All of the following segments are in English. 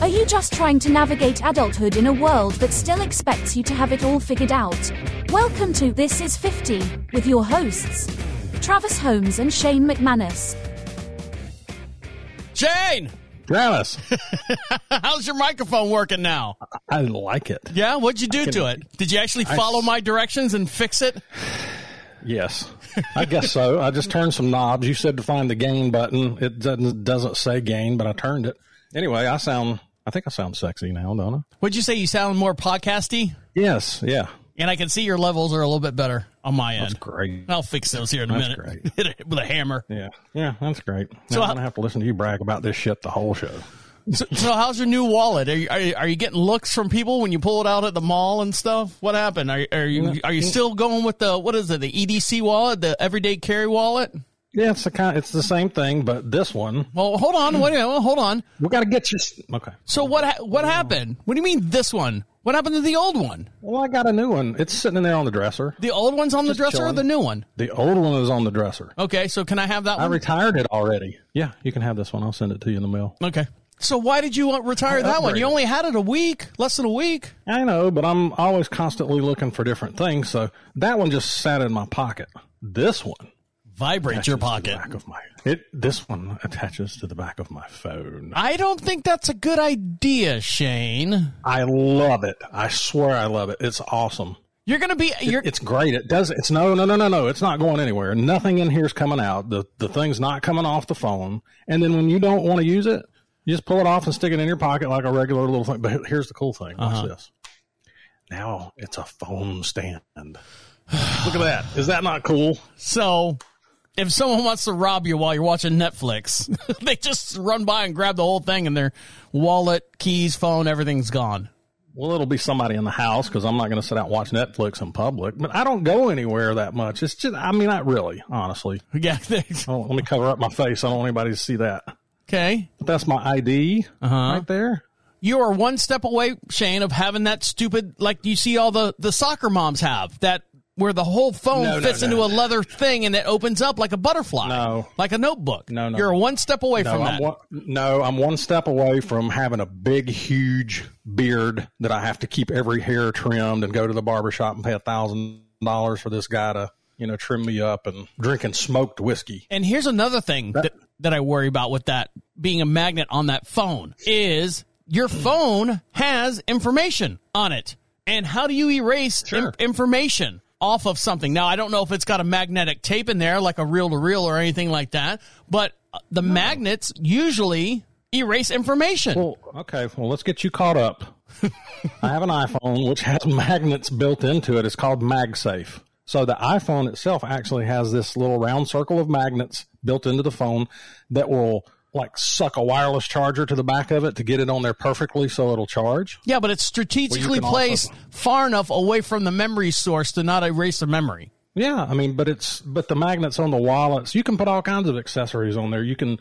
Are you just trying to navigate adulthood in a world that still expects you to have it all figured out? Welcome to This Is 50 with your hosts, Travis Holmes and Shayne McManus. Shayne, Travis, how's your microphone working now? I like it. Yeah, what'd you do can- to it? Did you actually I- follow my directions and fix it? Yes, I guess so. I just turned some knobs. You said to find the gain button. It doesn't doesn't say gain, but I turned it. Anyway, I sound. I think I sound sexy now, don't I? What'd you say? You sound more podcasty, Yes. Yeah. and I can see your levels are a little bit better on my That's end. great. I'll fix those here in a That's minute. great. Hit it with a hammer. Yeah. Yeah. That's great. So Now I'm gonna have to listen to you brag about this shit the whole show. So, so how's your new wallet? Are you, are you are you getting looks from people when you pull it out at the mall and stuff? What happened? Are, are you are you still going with the what is it? The EDC wallet, the everyday carry wallet? Yeah, it's the kind. It's the same thing, but this one Well, hold on, wait, a minute, hold on. we got to get you. Okay. So what ha- what happened? What do you mean this one? What happened to the old one? Well, I got a new one. It's sitting in there on the dresser. The old one's on the Just dresser or the new one? The old one is on the dresser. Okay, so can I have that one? I one? retired it already. Yeah, you can have this one. I'll send it to you in the mail. okay. So why did you uh, retire I that one? You only had it a week, less than a week. I know, but I'm always constantly looking for different things. So that one just sat in my pocket. This one Vibrate your pocket. back of my it. This one attaches to the back of my phone. I don't think that's a good idea, Shayne. I love it. I swear I love it. It's awesome. You're gonna be you're It's great. It does. It's no, no, no, no, no. It's not going anywhere. Nothing in here's coming out. The the thing's not coming off the phone. And then when you don't want to use it, you just pull it off and stick it in your pocket like a regular little thing. But here's the cool thing. Watch uh-huh. this. Now it's a phone stand. Look at that. Is that not cool? so. If someone wants to rob you while you're watching Netflix, they just run by and grab the whole thing, and their wallet, keys, phone, everything's gone. Well, it'll be somebody in the house because I'm not going to sit out and watch Netflix in public. But I don't go anywhere that much. It's just, I mean, not really, honestly. Yeah. Don't, oh, let me cover up my face. I don't want anybody to see that. okay. But that's my ID uh-huh. right there. you are one step away, Shayne, of having that stupid like you see all the the soccer moms have that where the whole phone No, no, fits no. into a leather thing and it opens up like a butterfly, No. like a notebook. No, no. you're one step away No, from I'm that. one, no, I'm one step away from having a big, huge beard that I have to keep every hair trimmed and go to the barber shop and pay a thousand dollars for this guy to, you know, trim me up and drinking smoked whiskey. And here's another thing that, that I worry about with that being a magnet on that phone is your phone has information on it. And how do you erase Sure. in- information off of something? Now, I don't know if it's got a magnetic tape in there, like a reel to reel or anything like that, but uh, the magnets usually erase information. Well, okay. Well, let's get you caught up. I have an iPhone which has magnets built into it. It's called MagSafe. So the iPhone itself actually has this little round circle of magnets built into the phone that will like suck a wireless charger to the back of it to get it on there perfectly so it'll charge. yeah, but it's strategically also- placed far enough away from the memory source to not erase the memory. Yeah, I mean, but it's but the magnets on the wallets, you can put all kinds of accessories on there. You can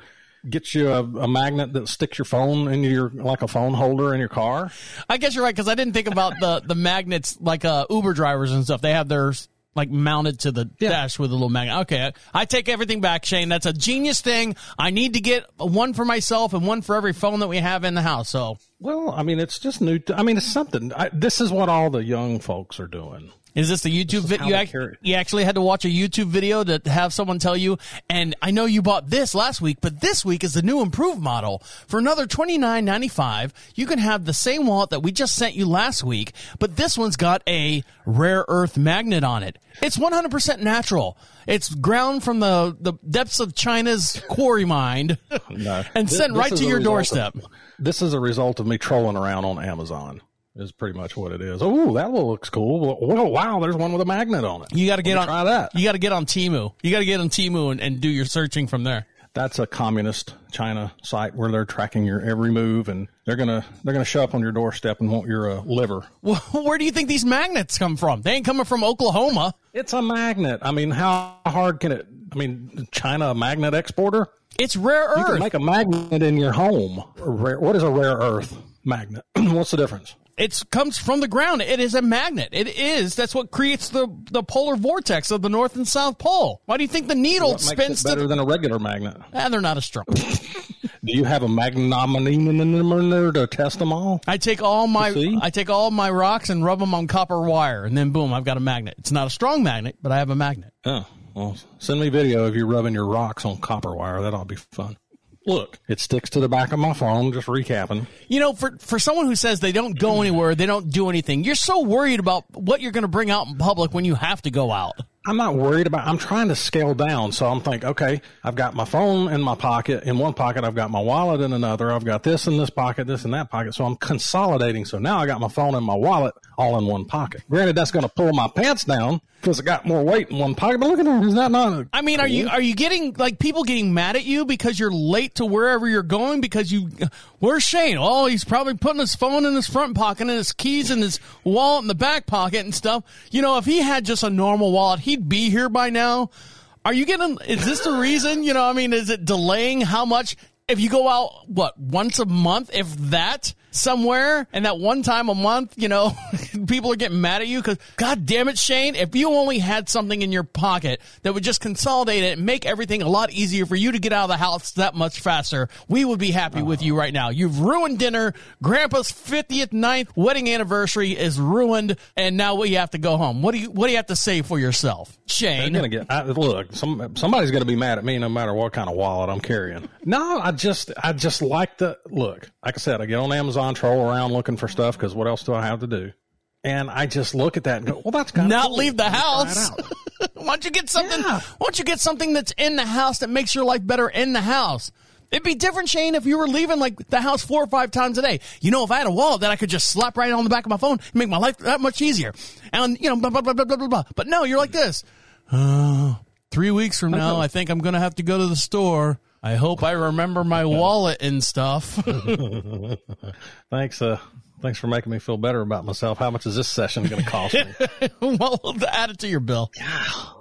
get you a, a magnet that sticks your phone in your like a phone holder in your car. I guess you're right because I didn't think about the the magnets like uh, Uber drivers and stuff. They have theirs like mounted to the Yeah. dash with a little magnet. Okay, I take everything back, Shayne. That's a genius thing. I need to get one for myself and one for every phone that we have in the house. So Well, I mean, it's just new. To, I mean, it's something. I, this is what all the young folks are doing. Is this the YouTube video? You, ac- you actually had to watch a YouTube video to have someone tell you, and I know you bought this last week, but this week is the new improved model. For another twenty nine ninety five, you can have the same wallet that we just sent you last week, but this one's got a rare earth magnet on it. It's 100% natural. It's ground from the, the depths of China's quarry mine No. and This- sent this right to your doorstep. of- this is a result of me trolling around on Amazon. Is pretty much what it is. Oh, that one looks cool. Well, wow, there's one with a magnet on it. You got to get on try that. You got to get on Temu. You got to get on Temu and, and do your searching from there. That's a communist China site where they're tracking your every move, and they're gonna they're gonna show up on your doorstep and want your uh, liver. Well, where do you think these magnets come from? They ain't coming from Oklahoma. It's a magnet. I mean, how hard can it? I mean, China a magnet exporter? It's rare earth. You can make a magnet in your home. Rare, what is a rare earth magnet? What's the difference? It comes from the ground. It is a magnet. It is. That's what creates the the polar vortex of the North and South Pole. Why do you think the needle What spins better? The, than a regular magnet? ah, they're not as strong. Do you have a magnetometer to test them all? I take all my I take all my rocks and rub them on copper wire, and then boom, I've got a magnet. It's not a strong magnet, but I have a magnet. Oh, well, send me video of you rubbing your rocks on copper wire. That ought to be fun. Look, it sticks to the back of my phone. Just recapping. You know, for for someone who says they don't go anywhere, they don't do anything. You're so worried about what you're going to bring out in public when you have to go out. I'm not worried about. I'm trying to scale down, so I'm thinking, okay, I've got my phone in my pocket. In one pocket, I've got my wallet in another. I've got this in this pocket, this in that pocket. So I'm consolidating. So now I got my phone and my wallet all in one pocket. Granted, that's going to pull my pants down because I got more weight in one pocket. But look at that. Is that not? I mean, are you are you getting like people getting mad at you because you're late to wherever you're going because you where's Shayne? Oh, he's probably putting his phone in his front pocket and his keys in his wallet in the back pocket and stuff. You know, if he had just a normal wallet, he'd be here by now. Are you getting is this the reason? You know, I mean, is it delaying how much if you go out what once a month if that somewhere and that one time a month you know people are getting mad at you because god damn it shayne if you only had something in your pocket that would just consolidate it and make everything a lot easier for you to get out of the house that much faster we would be happy with you right now you've ruined dinner grandpa's 50th ninth wedding anniversary is ruined and now we have to go home what do you what do you have to say for yourself I'm shayne gonna get I, look. Some somebody's gonna be mad at me no matter what kind of wallet I'm carrying. No, I just I just like the look. Like I said, I get on Amazon, troll around looking for stuff because what else do I have to do? And I just look at that and go, well, that's kind of not cool. leave the Let me try it house. why don't you get something? Yeah. Why don't you get something that's in the house that makes your life better in the house? It'd be different, Shayne, if you were leaving like the house four or five times a day. You know, if I had a wallet that I could just slap right on the back of my phone and make my life that much easier. And you know, blah blah blah blah blah blah. blah. But no, you're like this. Uh, three weeks from now, I think I'm gonna have to go to the store. I hope I remember my wallet and stuff. Thanks, uh, thanks for making me feel better about myself. How much is this session going to cost me? well, add it to your bill. Golly,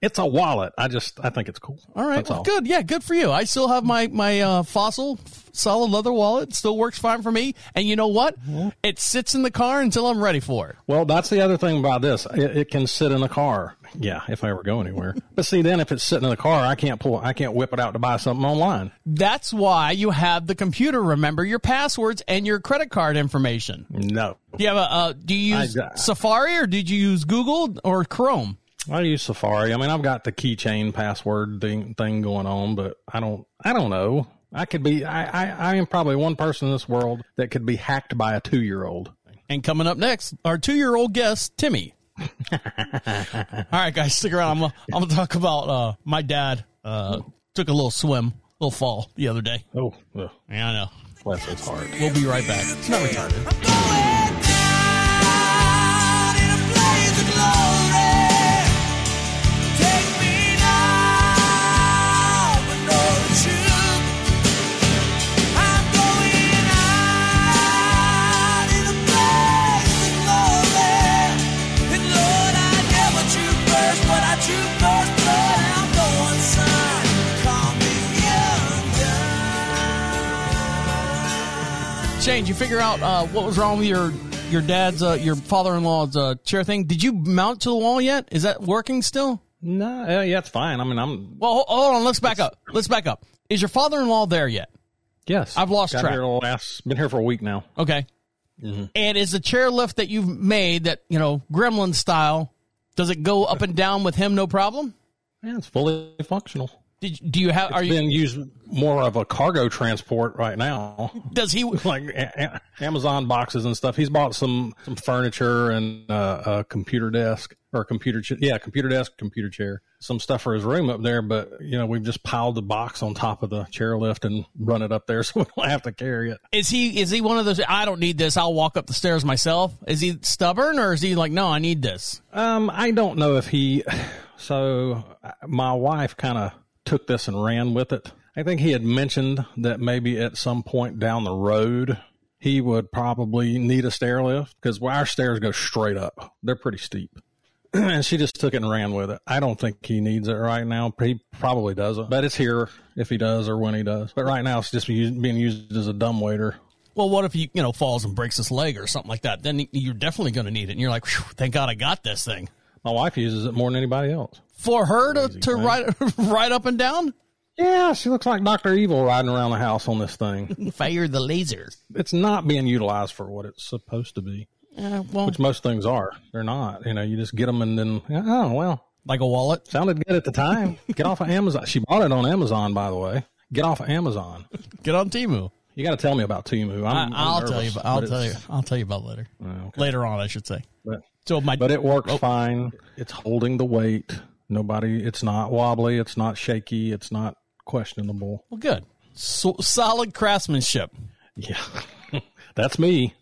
it's a wallet. I just I think it's cool. All right, well, all. good. Yeah, good for you. I still have my my uh, fossil solid leather wallet. Still works fine for me. And you know what? It sits in the car until I'm ready for it. Well, that's the other thing about this. It, it can sit in the car. Yeah, if I ever go anywhere. but see, then if it's sitting in the car, I can't pull. I can't whip it out to buy something online. That's why you have the computer. Remember your passwords and your credit card information. No, Do you have a? Uh, do you use I Safari or did you use Google or Chrome? I use Safari. I mean, I've got the keychain password thing thing going on, but I don't. I don't know. I could be. I. I, I am probably one person in this world that could be hacked by a two year old. And coming up next, our two-year-old guest, Timmy. All right, guys, stick around. I'm gonna, I'm gonna talk about uh, my dad. Uh, took a little swim, little fall the other day. Oh, ugh, Yeah, I know. bless his heart. We'll be right back. It's not retarded. Shayne, did you figure out uh, what was wrong with your your dad's uh, your father-in-law's uh, chair thing? Did you mount to the wall yet? Is that working still? No, yeah, yeah, it's fine. I mean, I'm Well, hold on. Let's back up. Let's back up. Is your father-in-law there yet? yes. I've lost Got track. Here last, been here for a week now. Okay. And is the chair lift that you've made that you know gremlin style? Does it go up and down with him? No problem. Yeah, it's fully functional. Did, do you have? Are It's you? being used more of a cargo transport right now. Does he? like a- a- Amazon boxes and stuff. He's bought some some furniture and uh, a computer desk or a computer ch- yeah computer desk computer chair some stuff for his room up there. But you know we've just piled the box on top of the chairlift and run it up there so we don't have to carry it. Is he? Is he one of those? I don't need this. I'll walk up the stairs myself. Is he stubborn or is he like, no, I need this? Um, I don't know if he. So uh, my wife kind of took this and ran with it. I think he had mentioned that maybe at some point down the road he would probably need a stair lift because our stairs go straight up. They're pretty steep. and she just took it and ran with it. I don't think he needs it right now. He probably doesn't, but it's here if he does or when he does. But right now it's just being used as a dumb waiter. Well, what if he, you know, falls and breaks his leg or something like that? Then you're definitely going to need it. And you're like, thank God I got this thing. My wife uses it more than anybody else. For her to, to ride, ride up and down? Yeah, she looks like Doctor Evil riding around the house on this thing. Fire the laser. it's not being utilized for what it's supposed to be, Yeah, well, which most things are. They're not. You know, you just get them and then oh well, like a wallet. sounded good at the time. Get off of Amazon. She bought it on Amazon, by the way. Get off of Amazon. Get on Temu. You got to tell me about Temu. I, I'm, I'm I'll tell you. About, I'll tell you. I'll tell you about later. Oh, okay. Later on, I should say. But, So my but it works oh. fine. It's holding the weight. Nobody. It's not wobbly. It's not shaky. It's not questionable. well, good. So, solid craftsmanship. Yeah, that's me.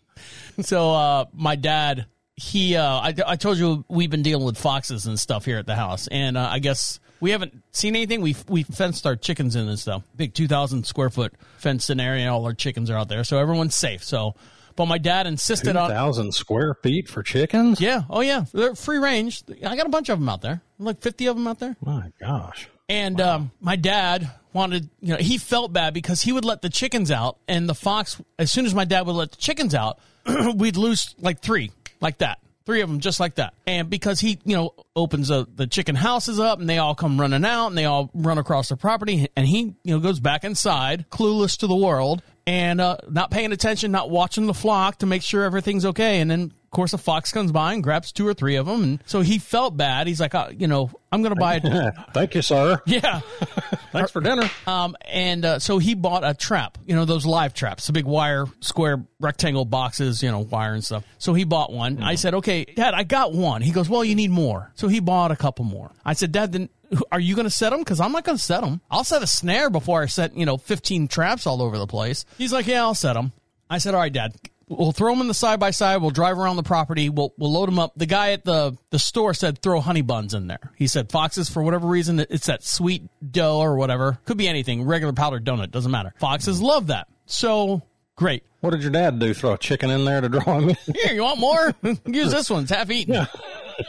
So uh, my dad, he, uh, I, I told you we've been dealing with foxes and stuff here at the house, and uh, I guess we haven't seen anything. We've we fenced our chickens in and stuff. Big two thousand square foot fenced in area. All our chickens are out there, so everyone's safe. So, but my dad insisted on. thousand square feet for chickens. Yeah. Oh yeah. They're free range. I got a bunch of them out there. Like fifty of them out there. My gosh. And um, my dad wanted, you know, he felt bad because he would let the chickens out, and the fox, as soon as my dad would let the chickens out, we'd lose like three, like that, three of them, just like that. And because he, you know, opens the, the chicken houses up, and they all come running out, and they all run across the property, and he, you know, goes back inside, clueless to the world, and uh, not paying attention, not watching the flock to make sure everything's okay, and then. Of course, a fox comes by and grabs two or three of them, and so he felt bad. He's like, uh, you know, I'm going to buy a Thank you, sir. yeah. Thanks for dinner. Um, and uh, so he bought a trap, you know, those live traps, the big wire, square, rectangle boxes, you know, wire and stuff. So he bought one. I said, okay, Dad, I got one. He goes, well, you need more. So he bought a couple more. I said, Dad, then are you going to set them? Because I'm not going to set them. I'll set a snare before I set, you know, 15 traps all over the place. He's like, yeah, I'll set them. I said, all right, Dad. We'll throw them in the side by side. We'll drive around the property. We'll we'll load them up. The guy at the the store said throw honey buns in there. He said foxes for whatever reason it's that sweet dough or whatever. Could be anything. Regular powdered donut doesn't matter. Foxes love that. So great. What did your dad do? Throw a chicken in there to draw him in? Here, you want more? Use this one. It's half eaten.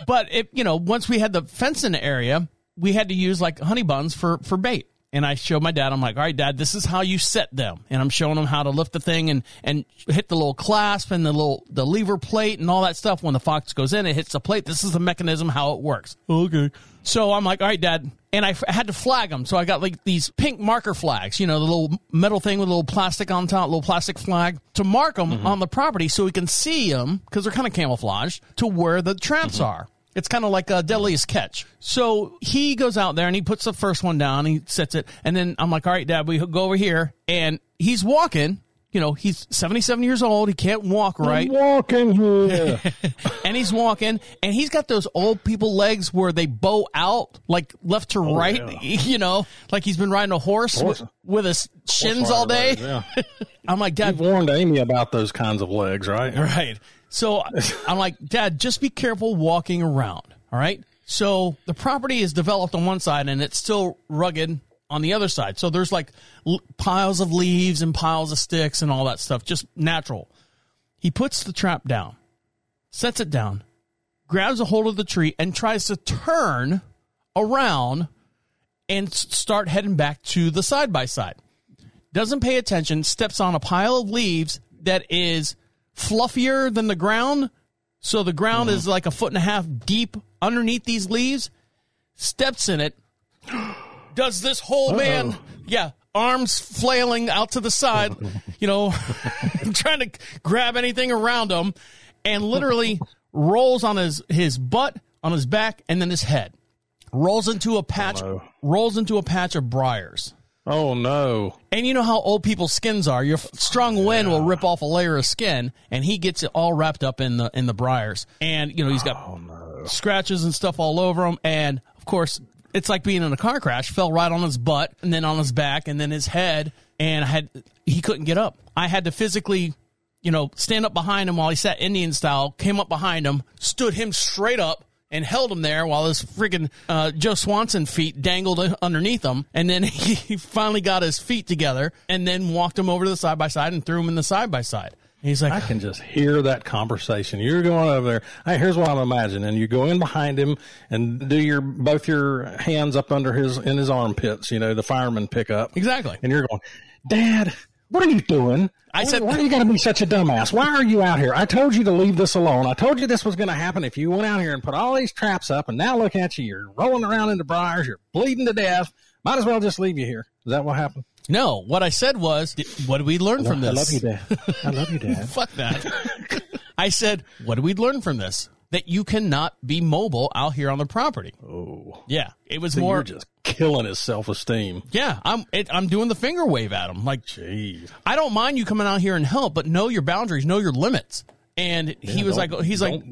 But it, you know, once we had the fence in the area, we had to use like honey buns for for bait. And I showed my dad. I'm like, all right, dad, this is how you set them. And I'm showing him how to lift the thing and and hit the little clasp and the little the lever plate and all that stuff. When the fox goes in, it hits the plate. This is the mechanism how it works. Okay. So I'm like, all right, dad. And I f- had to flag them. So I got like these pink marker flags, you know, the little metal thing with a little plastic on top, little plastic flag to mark them mm-hmm. on the property so we can see them because they're kind of camouflaged to where the traps mm-hmm. are. It's kind of like uh, a deadliest catch. So he goes out there and he puts the first one down. He sets it, and then I'm like, "All right, Dad, we go over here." And he's walking. You know, he's 77 years old. He can't walk right, Walking here. and he's walking, and he's got those old people legs where they bow out like left to oh, right. yeah. You know, like he's been riding a horse, Horse- with, with his shins all day. Yeah. I'm like, Dad, You've warned Amy about those kinds of legs, right? Right. So I'm like, Dad, just be careful walking around. All right. So the property is developed on one side and it's still rugged on the other side. So there's like l- piles of leaves and piles of sticks and all that stuff, just natural. He puts the trap down, sets it down, grabs a hold of the tree, and tries to turn around and s- start heading back to the side by side doesn't pay attention, steps on a pile of leaves that is fluffier than the ground. So the ground is mm-hmm. like a foot and a half deep underneath these leaves, steps in it, does this whole man, yeah, arms flailing out to the side, you know, trying to grab anything around him, and literally rolls on his, his butt, on his back, and then his head. Rolls into a patch, no. rolls into a patch of briars. Oh no. And you know how old people's skins are. Your strong wind will rip off a layer of skin, and he gets it all wrapped up in the in the briars. And you know he's got Oh, scratches and stuff all over him. And of course, it's like being in a car crash. Fell right on his butt, and then on his back, and then his head. And I had he couldn't get up. I had to physically, you know, stand up behind him while he sat Indian style. Came up behind him, stood him straight up. And held him there while his friggin' uh, Joe Swanson feet dangled underneath him, and then he finally got his feet together, and then walked him over to the side by side and threw him in the side by side. He's like, I can just hear that conversation. You're going over there. Hey, here's what I'm imagining. You go in behind him and do your both your hands up under his in his armpits. You know the fireman pickup. exactly. And you're going, Dad, What are you doing? I Why- said- why are you going to be such a dumbass? Why are you out here? I told you to leave this alone. I told you this was going to happen if you went out here and put all these traps up. And now look at you. You're rolling around in the briars. You're bleeding to death. Might as well just leave you here. Is that what happened? No, what I said was, what did we learn from this? I love you, Dad. I love you, Dad. Fuck that. I said, what did we learn from this? That you cannot be mobile out here on the property. Oh, Yeah, it was so more. just killing his self esteem. yeah, I'm. It, I'm doing the finger wave at him. Like, Jeez. I don't mind you coming out here and help, but know your boundaries, know your limits. And he was like, Don't- he's like,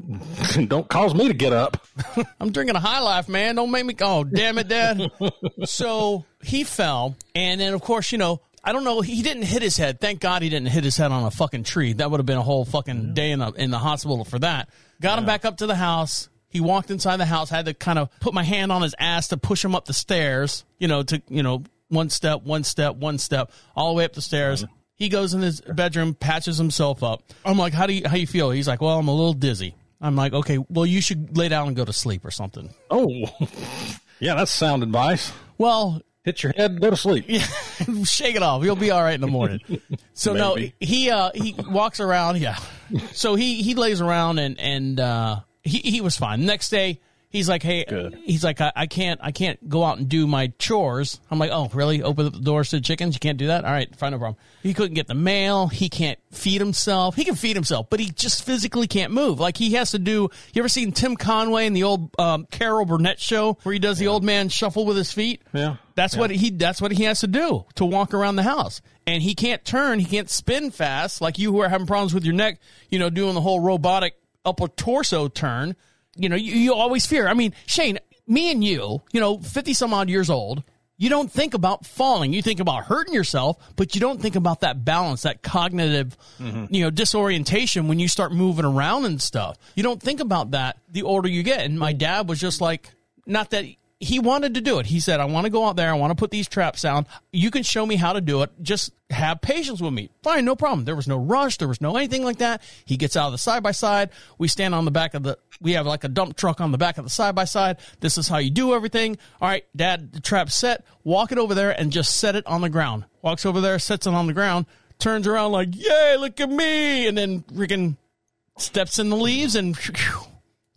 don't, don't cause me to get up. I'm drinking a high life, man. Don't make me. Oh, damn it, Dad. so he fell, and then of course, you know, I don't know. He didn't hit his head. Thank God he didn't hit his head on a fucking tree. That would have been a whole fucking day in the in the hospital for that. Got him back up to the house. He walked inside the house. I Had to kind of put my hand on his ass to push him up the stairs. You know, to you know, one step, one step, one step, all the way up the stairs. He goes in his bedroom, patches himself up. I'm like, how do you how you feel? He's like, well, I'm a little dizzy. I'm like, okay, well, you should lay down and go to sleep or something. Oh, yeah, that's sound advice. Well, Hit your head, go to sleep. shake it off. You'll be all right in the morning. So no, he uh he walks around. Yeah. So he he lays around and and uh he he was fine. Next day. He's like, hey, Good. he's like, I, I can't, I can't go out and do my chores. I'm like, oh, really? Open up the doors to the chickens? You can't do that? All right, fine, no problem. He couldn't get the mail. He can't feed himself. He can feed himself, but he just physically can't move. Like he has to do. You ever seen Tim Conway in the old um, Carol Burnett show where he does the old man shuffle with his feet? Yeah. That's what he that's what he has to do to walk around the house. And he can't turn, he can't spin fast like you who are having problems with your neck, you know, doing the whole robotic upper torso turn. You know, you, you always fear. I mean, Shayne, me and you, you know, 50 some odd years old, you don't think about falling. You think about hurting yourself, but you don't think about that balance, that cognitive, mm-hmm. you know, disorientation when you start moving around and stuff. You don't think about that the older you get. And my dad was just like, not that he wanted to do it. He said, I want to go out there. I want to put these traps down. You can show me how to do it. Just have patience with me. Fine, no problem. There was no rush. There was no anything like that. He gets out of the side by side. We stand on the back of the, we have like a dump truck on the back of the side by side. This is how you do everything. All right, dad, the trap's set. Walk it over there and just set it on the ground. Walks over there, sets it on the ground, turns around like, yay, look at me. And then freaking steps in the leaves and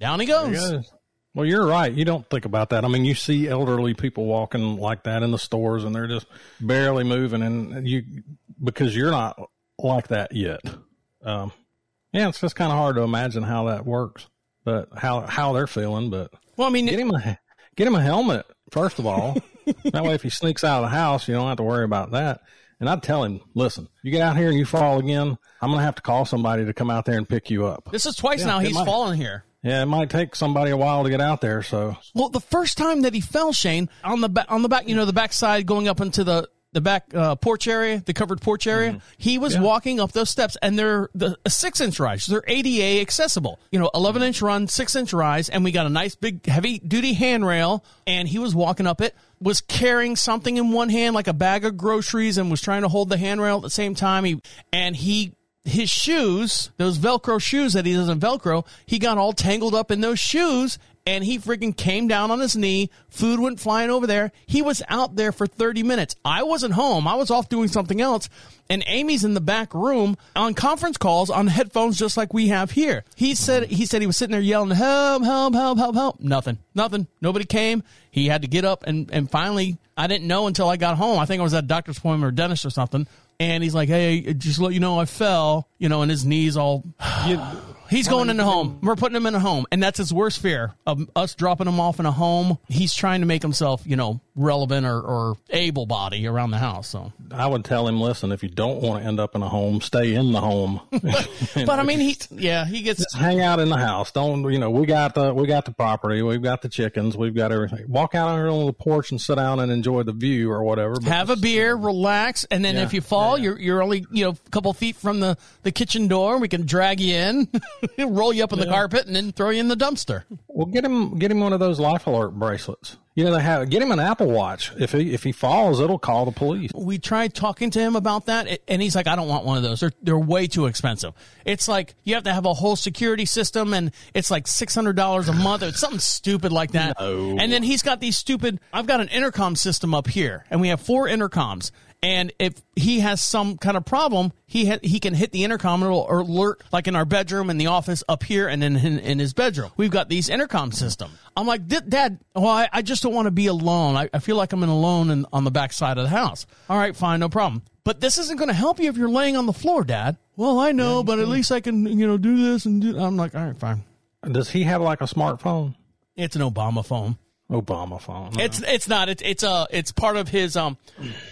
down he goes. Well, you're right. You don't think about that. I mean, you see elderly people walking like that in the stores and they're just barely moving and you, because you're not like that yet. Um, yeah, it's just kind of hard to imagine how that works, but how, how they're feeling, but Well, I mean, get him a, get him a helmet, first of all. that way, if he sneaks out of the house, you don't have to worry about that. And I'd tell him, listen, you get out here and you fall again, I'm going to have to call somebody to come out there and pick you up. this is twice Yeah, now he's might- fallen here. Yeah, it might take somebody a while to get out there. So Well, the first time that he fell, Shayne, on the back, on the back, you know, the back side going up into the the back uh, porch area, the covered porch area, he was walking up those steps, and they're the a six inch rise. They're ADA accessible. You know, eleven inch run, six inch rise, and we got a nice big heavy duty handrail, and he was walking up it. Was carrying something in one hand, like a bag of groceries, and was trying to hold the handrail at the same time. He and he his shoes, those Velcro shoes that he doesn't Velcro, he got all tangled up in those shoes and he freaking came down on his knee. Food went flying over there. He was out there for 30 minutes. I wasn't home. I was off doing something else. And Amy's in the back room on conference calls on headphones just like we have here. He said he said he was sitting there yelling, help, help, help, help, help. Nothing. Nothing. Nobody came. He had to get up and, and finally I didn't know until I got home. I think I was at a doctor's appointment or dentist or something. And he's like, "Hey, just let you know, I fell." You know, and his knees all. he's going in a home. We're putting him in a home, and that's his worst fear of us dropping him off in a home. He's trying to make himself, you know, relevant or, or able body around the house. So, I would tell him, listen, if you don't want to end up in a home, stay in the home. but I mean, he, yeah, he gets. hang out in the house. Don't you know? We got the we got the property. We've got the chickens. We've got everything. Walk out on the porch and sit down and enjoy the view or whatever. but Have a beer, relax, and then Yeah, if you fall, you're you're only you know a couple feet from the, the kitchen door. We can drag you in, roll you up in the carpet, and then throw you in the dumpster. Well, get him get him one of those life alert bracelets. You know they have. Get him an Apple Watch. If he if he falls, it'll call the police. we tried talking to him about that, and he's like, "I don't want one of those. They're they're way too expensive. It's like you have to have a whole security system, and it's like six hundred dollars a month. It's something stupid like that. No. And then he's got these stupid. I've got an intercom system up here, and we have four intercoms. And if he has some kind of problem, he ha- he can hit the intercom and it'll alert, like in our bedroom, in the office, up here, and then in, in his bedroom. We've got these intercom system. I'm like, Dad, well, I, I just don't want to be alone. I, I feel like I'm in alone in, on the back side of the house. All right, fine, no problem. But this isn't going to help you if you're laying on the floor, Dad. Well, I know, but at least I can, you know, do this and do. I'm like, all right, fine. Does he have like a smartphone? It's an Obama phone. Obama phone. It's it's not. It's it's uh it's part of his um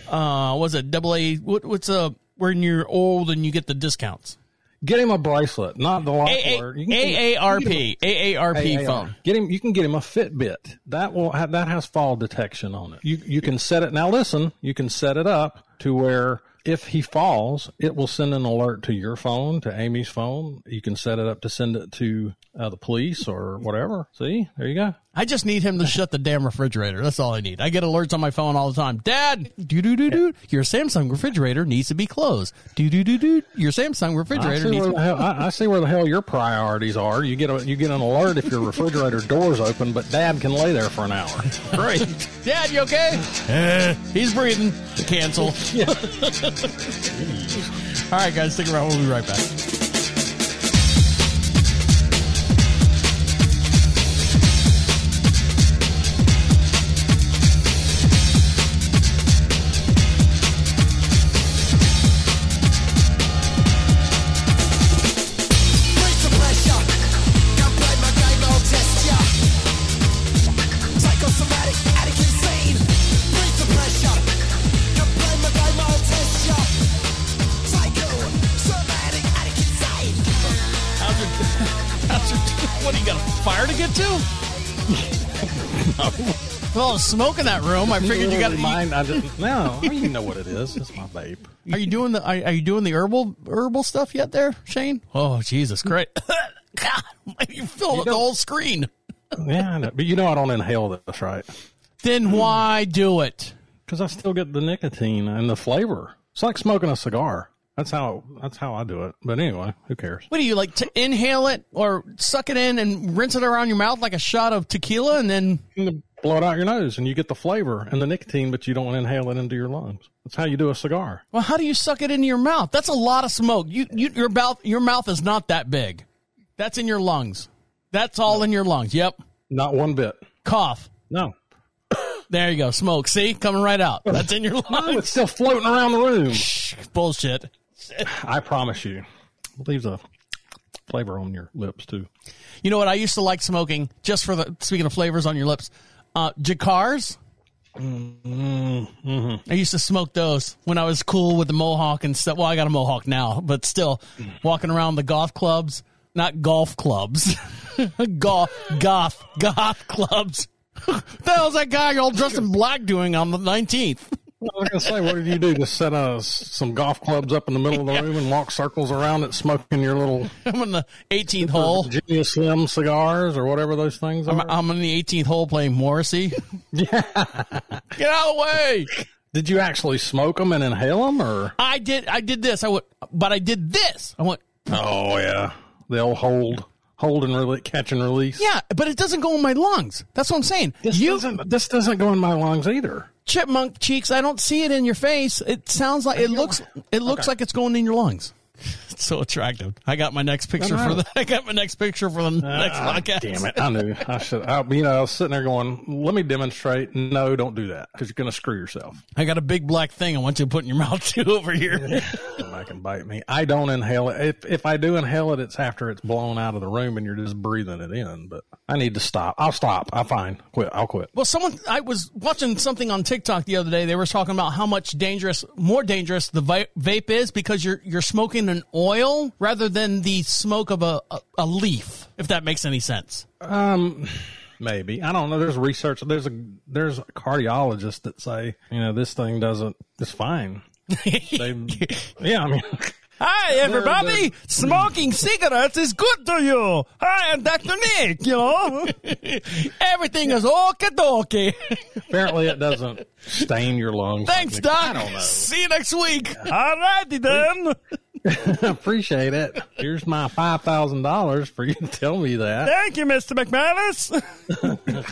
uh was it double A what what's uh when you're old and you get the discounts. get him a bracelet, not the lock A word. A You can get him- AARP AARP phone. Get him. You can get him a Fitbit. That will have, that has fall detection on it. You you can set it. Now listen, you can set it up to where if he falls, it will send an alert to your phone, to Amy's phone. You can set it up to send it to uh, the police or whatever. See, there you go. I just need him to shut the damn refrigerator. That's all I need. I get alerts on my phone all the time. Dad, do do do do. Your Samsung refrigerator needs to be closed. Do do do do. Your Samsung refrigerator needs. To the hell, I, I see where the hell your priorities are. You get a you get an alert if your refrigerator door's open, but Dad can lay there for an hour. Great. Dad, you okay? Eh, he's breathing. Cancel. all right, guys, stick around. We'll be right back. Well, smoke in that room. I figured you got. Mine, I just, no, you know what it is. It's my vape. Are you doing the? Are, are you doing the herbal herbal stuff yet, there, Shayne? Oh, Jesus Christ! God, you filled up the whole screen. Yeah, I know. but you know I don't inhale this, right? Then why do it? Because I still get the nicotine and the flavor. It's like smoking a cigar. That's how that's how I do it. But anyway, who cares? What do you like to inhale it or suck it in and rinse it around your mouth like a shot of tequila, and then You blow it out your nose, and you get the flavor and the nicotine, but you don't inhale it into your lungs. That's how you do a cigar. well, how do you suck it into your mouth? That's a lot of smoke. You, you your mouth your mouth is not that big. That's in your lungs. That's all in your lungs. Yep. Not one bit. Cough. No, There you go. Smoke. See, coming right out. That's in your no, lungs. it's still floating around the room. Shh, Bullshit. I promise you, it leaves a flavor on your lips too. You know what? I used to like smoking just for the speaking of flavors on your lips. Uh, Jacars. I used to smoke those when I was cool with the mohawk and stuff. Well, I got a mohawk now, but still walking around the golf clubs, not golf clubs, golf, goth, goth clubs. the hell's that guy all dressed in black doing on the 19th? I was gonna say, what did you do? Just set uh, some golf clubs up in the middle of the room and walk circles around it, smoking your little I'm in the 18th hole. Virginia Slim cigars or whatever those things are. I'm, I'm in the 18th hole playing Morrissey. Yeah. Get out of the way. Did you actually smoke them and inhale them, or? I did. I did this. I went, but I did this. I went, Oh yeah, they'll hold, hold and release, catch and release. yeah, but it doesn't go in my lungs. That's what I'm saying. This you doesn't. This doesn't go in my lungs either. Chipmunk cheeks. I don't see it in your face. It sounds like it looks. It looks like it's going in your lungs. So attractive. I got my next picture for the. I got my next picture for the next Ah, podcast. Damn it! I knew I should. I, you know, I was sitting there going, "Let me demonstrate." No, don't do that because you're going to screw yourself. I got a big black thing. I want you to put in your mouth too over here. Back and bite me. I don't inhale it. If if I do inhale it, it's after it's blown out of the room and you're just breathing it in. But I need to stop. I'll stop. I'm fine. Quit. I'll quit. Well, someone I was watching something on TikTok the other day. They were talking about how much dangerous, more dangerous the vape is because you're you're smoking an oil rather than the smoke of a, a, a leaf. If that makes any sense. Um, maybe I don't know. There's research. There's a there's a cardiologist that say you know this thing doesn't. It's fine. They, yeah, I mean, Hi, everybody! Smoking cigarettes is good to you. Hi, I'm Dr. Nick, you know. Everything is okie dokie. apparently it doesn't stain your lungs. Thanks, Doc. I don't know. See you next week. All righty then. I appreciate it. Here's my five thousand dollars for you to tell me that. Thank you, Mr. McManus.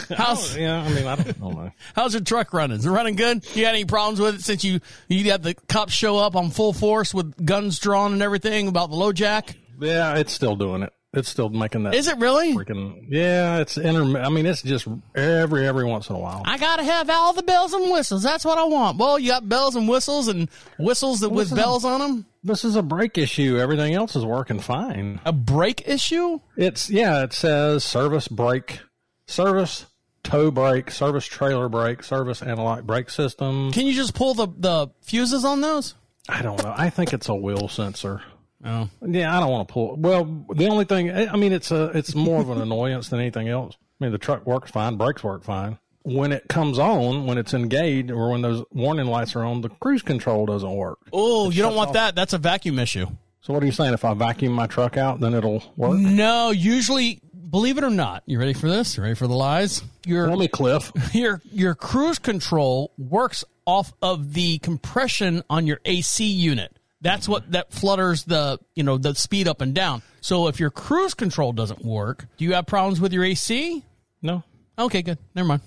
how's oh, Yeah, I mean, I don't, I don't know. how's your truck running? Is it running good? You had any problems with it since you you had the cops show up on full force with guns drawn and everything about the LoJack? Yeah, it's still doing it. It's still making that. Is it really? freaking? Yeah, it's inter. I mean, it's just every every once in a while. I gotta have all the bells and whistles. That's what I want. Well, you got bells and whistles and whistles that with bells on them. This is a brake issue. Everything else is working fine. A brake issue? It's yeah. It says service brake, service tow brake, service trailer brake, service anti-lock brake system. Can you just pull the the fuses on those? I don't know. I think it's a wheel sensor. Oh, Yeah, I don't want to pull. Well, the only thing I mean, it's a it's more of an annoyance than anything else. I mean, the truck works fine, brakes work fine. When it comes on, when it's engaged, or when those warning lights are on, the cruise control doesn't work. oh, you don't want that. That's a vacuum issue. So, what are you saying? If I vacuum my truck out, then it'll work? No, usually, believe it or not, you ready for this? You ready for the lies? Your Tell me, Cliff. your your cruise control works off of the compression on your AC unit. That's what that flutters the you know the speed up and down. So if your cruise control doesn't work, do you have problems with your AC? No, Okay, good. Never mind.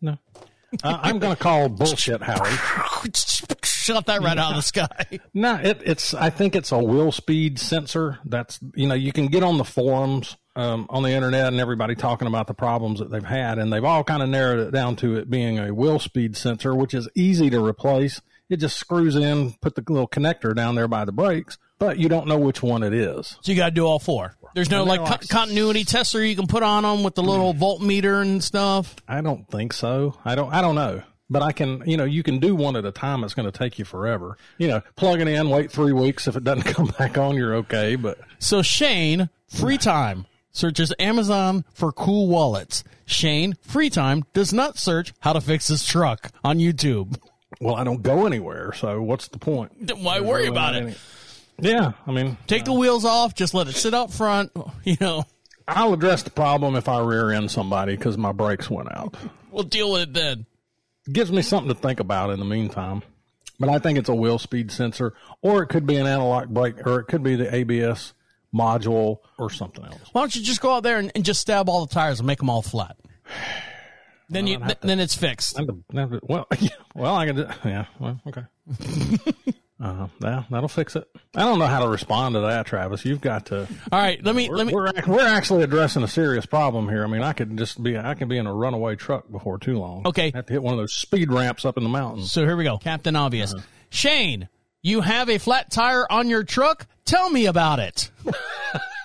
No. Uh, I'm going to call bullshit, Howie. Shot that right out of the sky. No, it, it's. I think it's a wheel speed sensor. That's you know you can get on the forums um, on the internet and everybody talking about the problems that they've had, and they've all kind of narrowed it down to it being a wheel speed sensor, which is easy to replace. It just screws in, put the little connector down there by the brakes, but you don't know which one it is. So you got to do all four. There's no like co- continuity tester you can put on them with the little mm. voltmeter and stuff. I don't think so. I don't. I don't know. But I can, you know, you can do one at a time. It's going to take you forever. You know, plug it in, wait three weeks. If it doesn't come back on, you're okay. But So Shayne, free time, searches Amazon for cool wallets. Shayne, free time, does not search how to fix his truck on YouTube. well, I don't go anywhere. So what's the point? Then why worry Really about it? any- Yeah, I mean, Take the wheels off, just let it sit up front, you know. I'll address the problem if I rear end somebody because my brakes went out. We'll deal with it then. Gives me something to think about in the meantime. But I think it's a wheel speed sensor, or it could be an anti-lock brake, or it could be the ABS module or something else. Why don't you just go out there and, and just stab all the tires and make them all flat? Then you, th- then it's fixed. And the- Well, yeah, well, I can do. Yeah, well, okay. uh, yeah, that'll fix it. I don't know how to respond to that, Travis. You've got to. All right, let me We're, let me. we're, we're actually addressing a serious problem here. I mean, I could just be I could be in a runaway truck before too long. Okay. have to hit one of those speed ramps up in the mountains. So here we go, Captain Obvious. Uh-huh. Shayne, you have a flat tire on your truck. Tell me about it.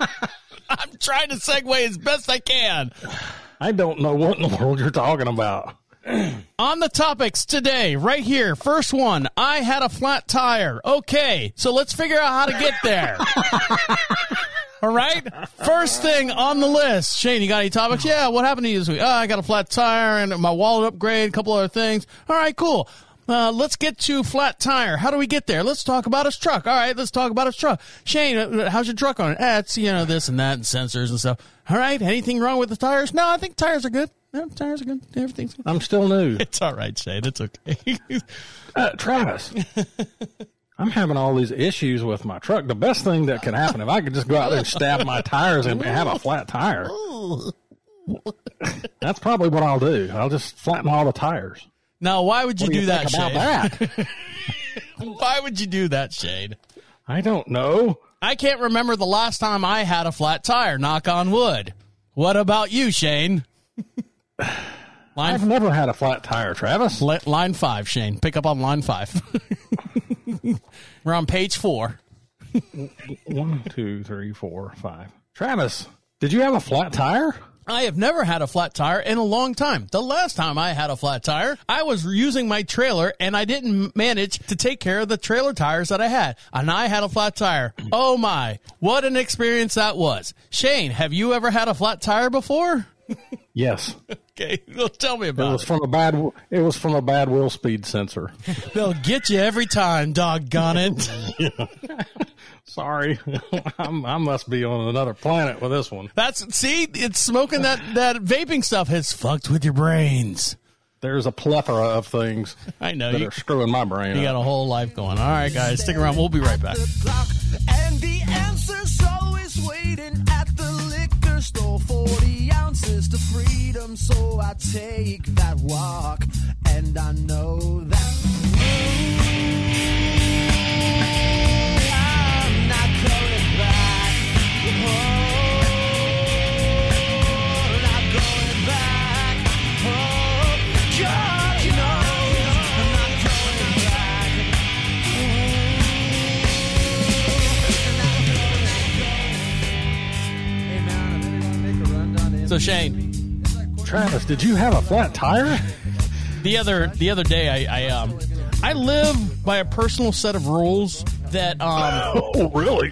I'm trying to segue as best I can. I don't know what in the world you're talking about. On the topics today, right here, first one, I had a flat tire. Okay, so let's figure out how to get there. All right, first thing on the list, Shayne, you got any topics? Yeah, what happened to you this week? Oh, I got a flat tire and my wallet upgrade, a couple other things. All right, cool. Uh, let's get to flat tire. How do we get there? Let's talk about his truck. All right, let's talk about his truck. Shayne, uh, how's your truck on it? Eh, it's, you know, this and that and sensors and stuff. All right, anything wrong with the tires? No, I think tires are good. No, tires are good. Everything's good. I'm still new. It's all right, Shayne. It's okay. Uh, Travis, I'm having all these issues with my truck. The best thing that could happen if I could just go out there and stab my tires and have a flat tire. That's probably what I'll do. I'll just flatten all the tires. now, why would you What do, you that, think Shayne? that? Why would you do that, Shayne? I don't know. I can't remember the last time I had a flat tire. Knock on wood. What about you, Shayne? I've Line, never had a flat tire, Travis. li- line five, Shayne. Pick up on line five. We're on page four. One, two, three, four, five. Travis, did you have a flat tire? I have never had a flat tire in a long time. The last time I had a flat tire, I was using my trailer and I didn't manage to take care of the trailer tires that I had. And I had a flat tire. Oh my, what an experience that was. Shayne, have you ever had a flat tire before? Yes. Okay, well, tell me about It about was it. from a bad. It was from a bad wheel speed sensor. They'll get you every time, doggone it. Sorry, I'm, I must be on another planet with this one. That's see, it's smoking that that vaping stuff has fucked with your brains. there's a plethora of things I know that you, are screwing my brain you got a whole life going. All right, guys, stick around. We'll be right back. Store. 40 ounces to freedom, so I take that walk, and I know that. So Shayne, Travis, did you have a flat tire? the other the other day, I, I um I live by a personal set of rules that um Oh, really?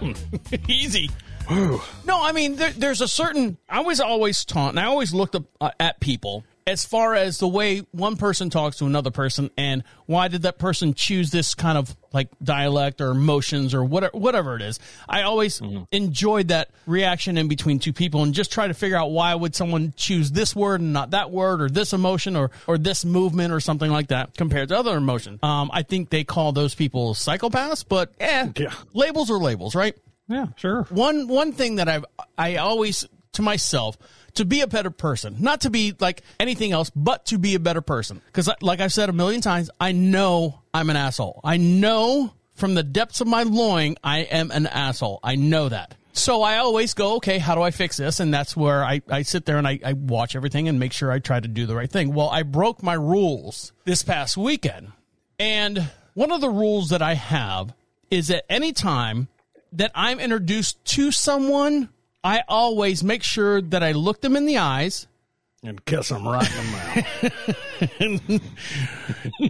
easy. No, I mean there, there's a certain. I was always taught, and I always looked up uh, at people as far as the way one person talks to another person, and why did that person choose this kind of like dialect or emotions or whatever whatever it is. I always enjoyed that reaction in between two people, and just try to figure out why would someone choose this word and not that word, or this emotion, or or this movement, or something like that compared to other emotions. Um, I think they call those people psychopaths, but eh, Yeah. labels are labels, right? yeah, sure. one one thing that I've I always to myself to be a better person, not to be like anything else, but to be a better person. Because, like I've said a million times, I know I'm an asshole. I know from the depths of my loin, I am an asshole. I know that. So I always go, okay, how do I fix this? And that's where I, I sit there and I, I watch everything and make sure I try to do the right thing. Well, I broke my rules this past weekend. And one of the rules that I have is that any time that I'm introduced to someone, I always make sure that I look them in the eyes And kiss them right in the mouth.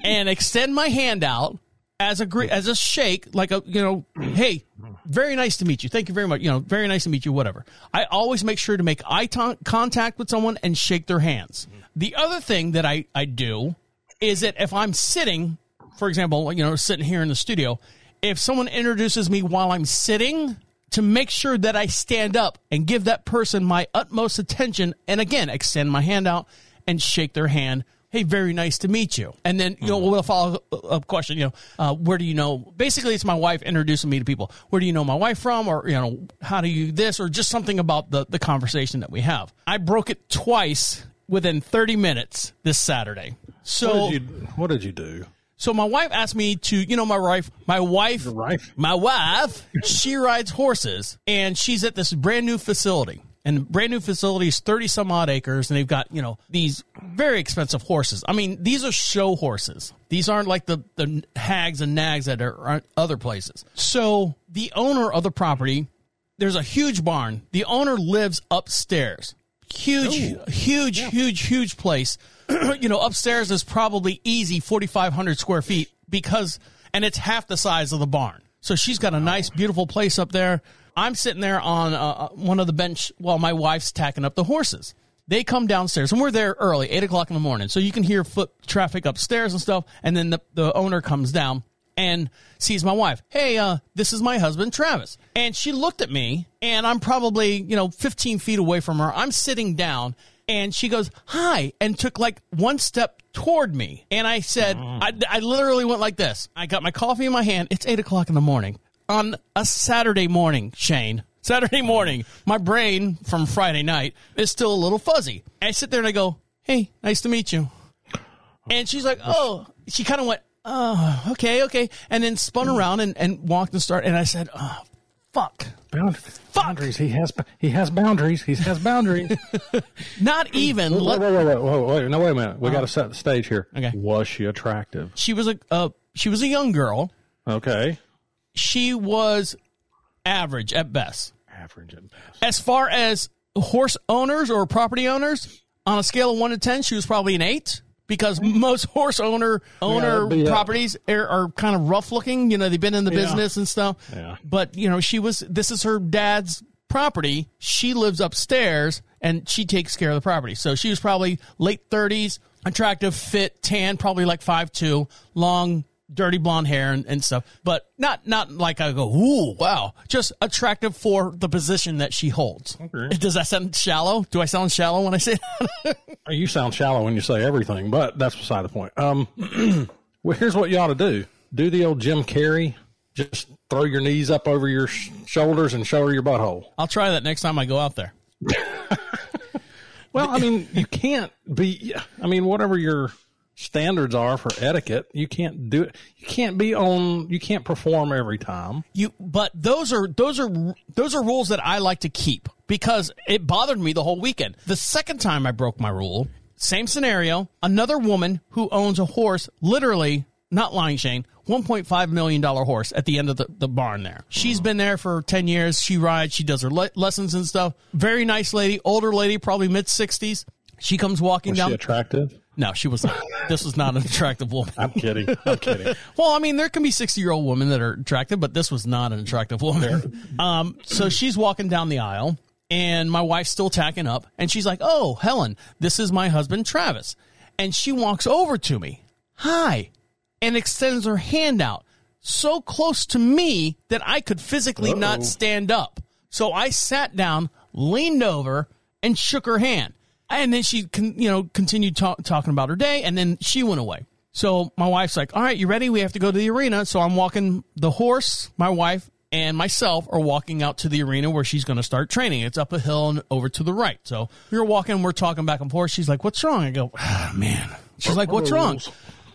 and extend my hand out as a as a shake, like a you know, hey, very nice to meet you. Thank you very much. You know, very nice to meet you. Whatever. I always make sure to make eye ton- contact with someone and shake their hands. The other thing that I I do is that if I'm sitting, for example, you know, sitting here in the studio, if someone introduces me while I'm sitting. To make sure that I stand up and give that person my utmost attention, and again, extend my hand out and shake their hand hey, very nice to meet you. And then, you know, Hmm. we'll follow up question, you know, uh, where do you know? Basically, it's my wife introducing me to people. Where do you know my wife from? Or, you know, how do you this? Or just something about the, the conversation that we have. I broke it twice within 30 minutes this Saturday. So, What did you, what did you do? So my wife asked me to, you know, my wife, my wife, wife? my wife, she rides horses and she's at this brand new facility. And brand new facility is 30 some odd acres and they've got, you know, these very expensive horses. I mean, these are show horses. These aren't like the, the hags and nags that are, are other places. So the owner of the property, there's a huge barn. The owner lives upstairs. Huge, oh. huge, huge, huge place. you know, upstairs is probably easy 4,500 square feet because, and it's half the size of the barn. So she's got a nice, beautiful place up there. I'm sitting there on uh, one of the bench while my wife's tacking up the horses. They come downstairs, and we're there early, eight o'clock in the morning, so you can hear foot traffic upstairs and stuff. And then the, the owner comes down and sees my wife. Hey, uh, this is my husband, Travis. And she looked at me, and I'm probably, you know, 15 feet away from her. I'm sitting down, and she goes, Hi, and took like one step toward me. And I said, I, I literally went like this. I got my coffee in my hand. It's eight o'clock in the morning on a Saturday morning, Shayne. Saturday morning, my brain from Friday night is still a little fuzzy. I sit there and I go, Hey, nice to meet you. And she's like, Oh, she kind of went, Oh, okay, okay. And then spun around and, and walked and started. And I said, Oh, fuck. Bound- Boundaries. He has he has boundaries. He has boundaries. Not even. wait, wait, wait, wait, wait, wait. No, wait a minute. We got to set the stage here. Okay. Was she attractive? she was a uh, she was a young girl. Okay. She was average at best. Average at best. As far as horse owners or property owners, on a scale of one to ten, she was probably an eight because most horse owner owner be, uh, properties are, are kind of rough looking. You know, they've been in the Yeah. business and stuff. Yeah. But you know, she was. This is her dad's property. She lives upstairs and she takes care of the property. So she was probably late thirties, attractive, fit, tan, probably like five two, long dirty blonde hair and, and stuff, but not not like I go, ooh, wow, just attractive for the position that she holds. Okay. Does that sound shallow? Do I sound shallow when I say that? You sound shallow when you say everything, but that's beside the point. Um, well, here's what you ought to do: do the old Jim Carrey. Just throw your knees up over your sh- shoulders and show her your butthole. I'll try that next time I go out there. Well, I mean, you can't be. I mean, whatever your standards are for etiquette, you can't do it. You can't be on. You can't perform every time. You, but those are those are those are rules that I like to keep because it bothered me the whole weekend. The second time I broke my rule, same scenario. Another woman who owns a horse, literally not lying, Shayne, one point five million dollar horse at the end of the, the barn. There, she's been there for ten years. She rides, she does her le- lessons and stuff. Very nice lady, older lady, probably mid sixties. She comes walking Is down. she attractive? No, she was not. This was not an attractive woman. I'm kidding. I'm kidding. Well, I mean, there can be 60 year old women that are attractive, but this was not an attractive woman. Um, so she's walking down the aisle, and my wife's still tacking up, and she's like, Oh, Helen, this is my husband, Travis. And she walks over to me, Hi, and extends her hand out so close to me that I could physically Uh-oh. not stand up. So I sat down, leaned over, and shook her hand. And then she, con- you know, continued ta- talking about her day, and then she went away. So my wife's like, "All right, you ready? We have to go to the arena." So I'm walking. The horse, my wife, and myself are walking out to the arena where she's going to start training. It's up a hill and over to the right. So we're walking. We're talking back and forth. She's like, "What's wrong?" I go, ah, "Man." She's like, "What's wrong?"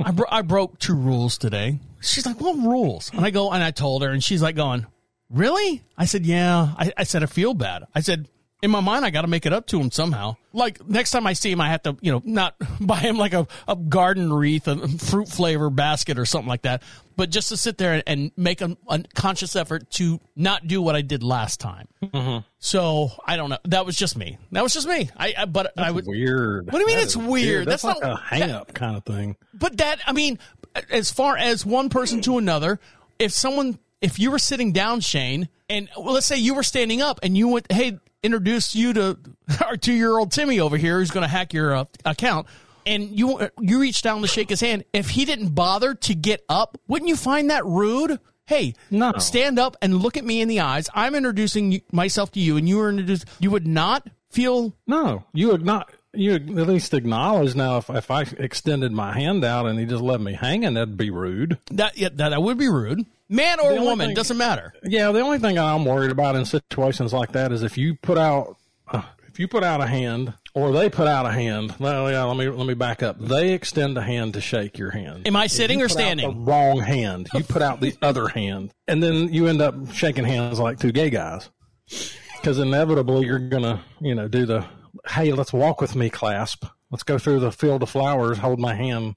I, bro- I broke two rules today. She's like, "What rules?" And I go, and I told her, and she's like, "Going, really?" I said, "Yeah." I, I said, "I feel bad." I said, "In my mind, I got to make it up to him somehow." Like next time I see him, I have to, you know, not buy him like a, a garden wreath, a fruit flavor basket, or something like that, but just to sit there and, and make a, a conscious effort to not do what I did last time. Mm-hmm. So I don't know. That was just me. That was just me. I, I but I would. Weird. What do you mean That it's is weird? That's, That's like not- a hang up kind of thing. But that, I mean, as far as one person to another, if someone, if you were sitting down, Shayne, and well, let's say you were standing up and you went, hey, introduce you to our two year old Timmy over here who's going to hack your uh, account. And you you reached down to shake his hand. If he didn't bother to get up, wouldn't you find that rude? Hey, No. stand up and look at me in the eyes. I'm introducing myself to you, and you were introduced. You would not feel No, you would not. You at least acknowledge now if, if I extended my hand out and he just left me hanging, that'd be rude. that. Yeah, that, that would be rude. Man or woman thing- doesn't matter. Yeah, the only thing I'm worried about in situations like that is if you put out uh, if you put out a hand or they put out a hand. Well, yeah, let me let me back up. They extend a hand to shake your hand. Am I sitting You or put out standing? The wrong hand. You put out the other hand, and then you end up shaking hands like two gay guys. Because inevitably you're gonna, you know, do the hey, let's walk with me clasp. Let's go through the field of flowers. Hold my hand.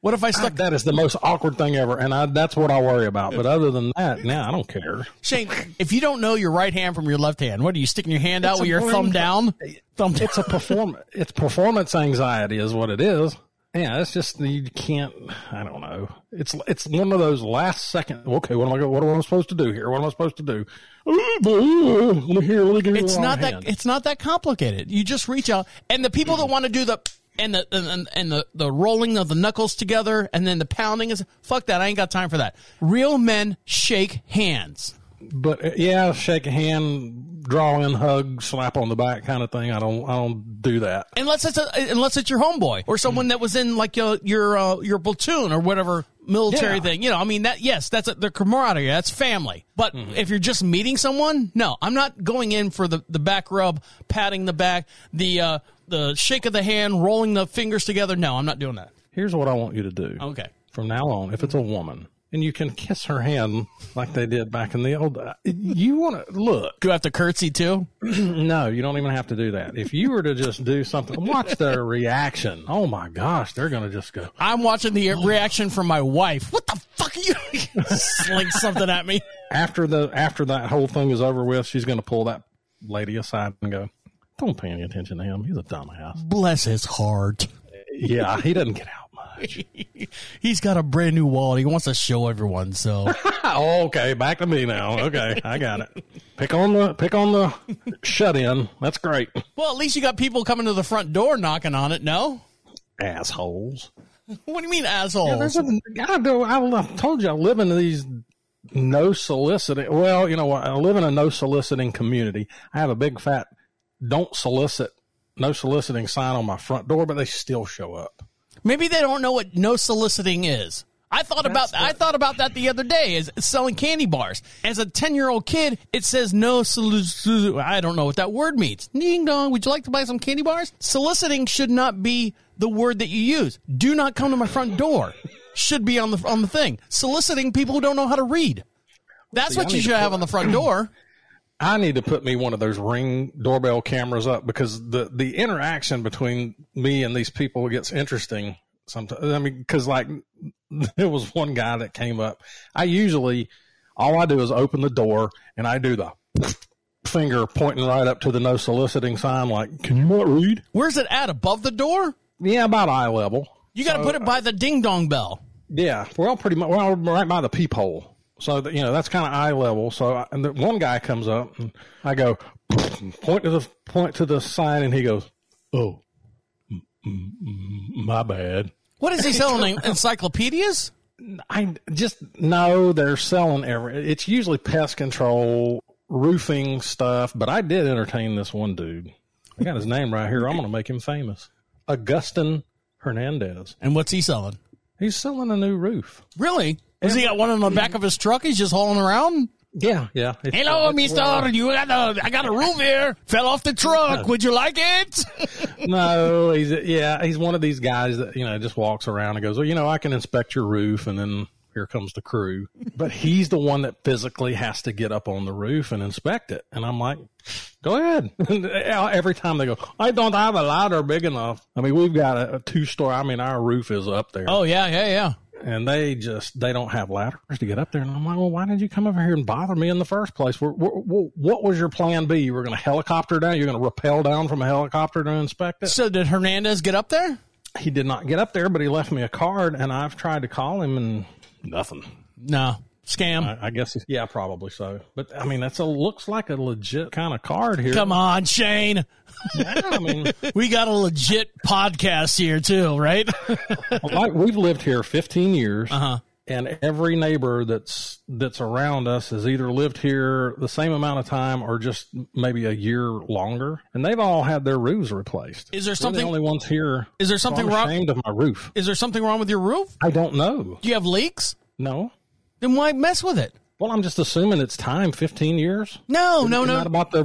What if I stuck That is the most awkward thing ever, and I, that's what I worry about. But other than that, nah, I don't care. Shayne? If you don't know your right hand from your left hand, what are you sticking your hand out with your thumb down? Thumb down. It's a perform. it's performance anxiety, is what it is. Yeah, it's just you can't. I don't know. It's it's one of those last second. Okay, what am I? What am I supposed to do here? What am I supposed to do? Let me hear. Let me give It's not that. hand. It's not that complicated. You just reach out, and the people that want to do the and the and, and the the rolling of the knuckles together, and then the pounding is fuck that. I ain't got time for that. Real men shake hands. But uh, yeah, shake a hand, draw in, hug, slap on the back, kind of thing. I don't. I don't do that. unless it's a, unless it's your homeboy or someone that was in like your your uh, your platoon or whatever military Yeah. thing. You know, I mean that yes, that's a, the camaraderie, that's family. But Mm-hmm. if you're just meeting someone, no, I'm not going in for the the back rub, patting the back, the uh, the shake of the hand, rolling the fingers together. No, I'm not doing that. Here's what I want you to do. Okay. From now on, if it's a woman and you can kiss her hand like they did back in the old, uh, you want to look. Do I have to curtsy too? No, you don't even have to do that. If you were to just do something, watch their reaction. Oh my gosh, they're going to just go. I'm watching the reaction from my wife. What the fuck are you? Sling something at me. After the after that whole thing is over with, she's going to pull that lady aside and go, "Don't pay any attention to him. He's a dumbass." Bless his heart. Yeah, he doesn't get out much. He's got a brand new wallet. He wants to show everyone. So. Oh, okay, back to me now. Okay, I got it. Pick on the pick on the shut in. That's great. Well, at least you got people coming to the front door knocking on it, no? Assholes. What do you mean Yeah, assholes? there's a, I, do, I, I told you I live in these no soliciting. Well, you know what? I live in a no soliciting community. I have a big fat don't solicit, no soliciting sign on my front door, but they still show up. Maybe they don't know what no soliciting is. I thought about I thought about that the other day is selling candy bars. As a 10-year-old kid, it says no solic I don't know what that word means. Ding dong, would you like to buy some candy bars? Soliciting should not be the word that you use. Do not come to my front door. Should be on the on the thing. Soliciting people who don't know how to read. That's See, I what you should have on the front door. I need to put me one of those ring doorbell cameras up because the the interaction between me and these people gets interesting sometimes. I mean, because like there was one guy that came up. I usually all I do is open the door and I do the finger pointing right up to the no soliciting sign, like, "Can you not read?" Where's it at? Above the door? Yeah, about eye level. You got to put it by the ding dong bell. Yeah, well, pretty much. Well, right by the peephole. So that, you know that's kind of eye level. So I, and the one guy comes up and I go point to the point to the sign and he goes, "Oh, mm, mm, my bad." What is he selling? Encyclopedias? I just know they're selling every. It's usually pest control, roofing stuff. But I did entertain this one dude. I got his name right here. I'm going to make him famous. Augustin Hernandez. And what's he selling? He's selling a new roof. Really? Has he got one on the back of his truck? He's just hauling around. Yeah, yeah. It's- Hello, it's- Mister. Uh, you got a? I got a roof here. Fell off the truck. Would you like it? no, he's yeah, he's one of these guys that you know just walks around and goes, well, you know, I can inspect your roof, and then here comes the crew. But he's the one that physically has to get up on the roof and inspect it, and I'm like, go ahead. Every time they go, I don't have a ladder big enough. I mean, we've got a, a two story. I mean, our roof is up there, Oh yeah, yeah, yeah. And they just they don't have ladders to get up there. And I'm like, well, why did you come over here and bother me in the first place? We're, we're, we're- what was your plan B? You were going to helicopter down? You're going to rappel down from a helicopter to inspect it? So did Hernandez get up there? he did not get up there, but he left me a card, and I've tried to call him, and nothing. No scam. I, I guess, yeah, probably so. But I mean, that's a looks like a legit kind of card here. Come on, Shayne. Yeah, I mean, We got a legit podcast here too, right? like we've lived here 15 years, Uh-huh. and every neighbor that's that's around us has either lived here the same amount of time or just maybe a year longer, and they've all had their roofs replaced. Is there We're something- the only ones here? Is there so something I'm wrong? ashamed of my roof. Is there something wrong with your roof? I don't know. Do you have leaks? No. Then why mess with it? Well, I'm just assuming it's time. 15 years. No, no, Isn't no. that about the?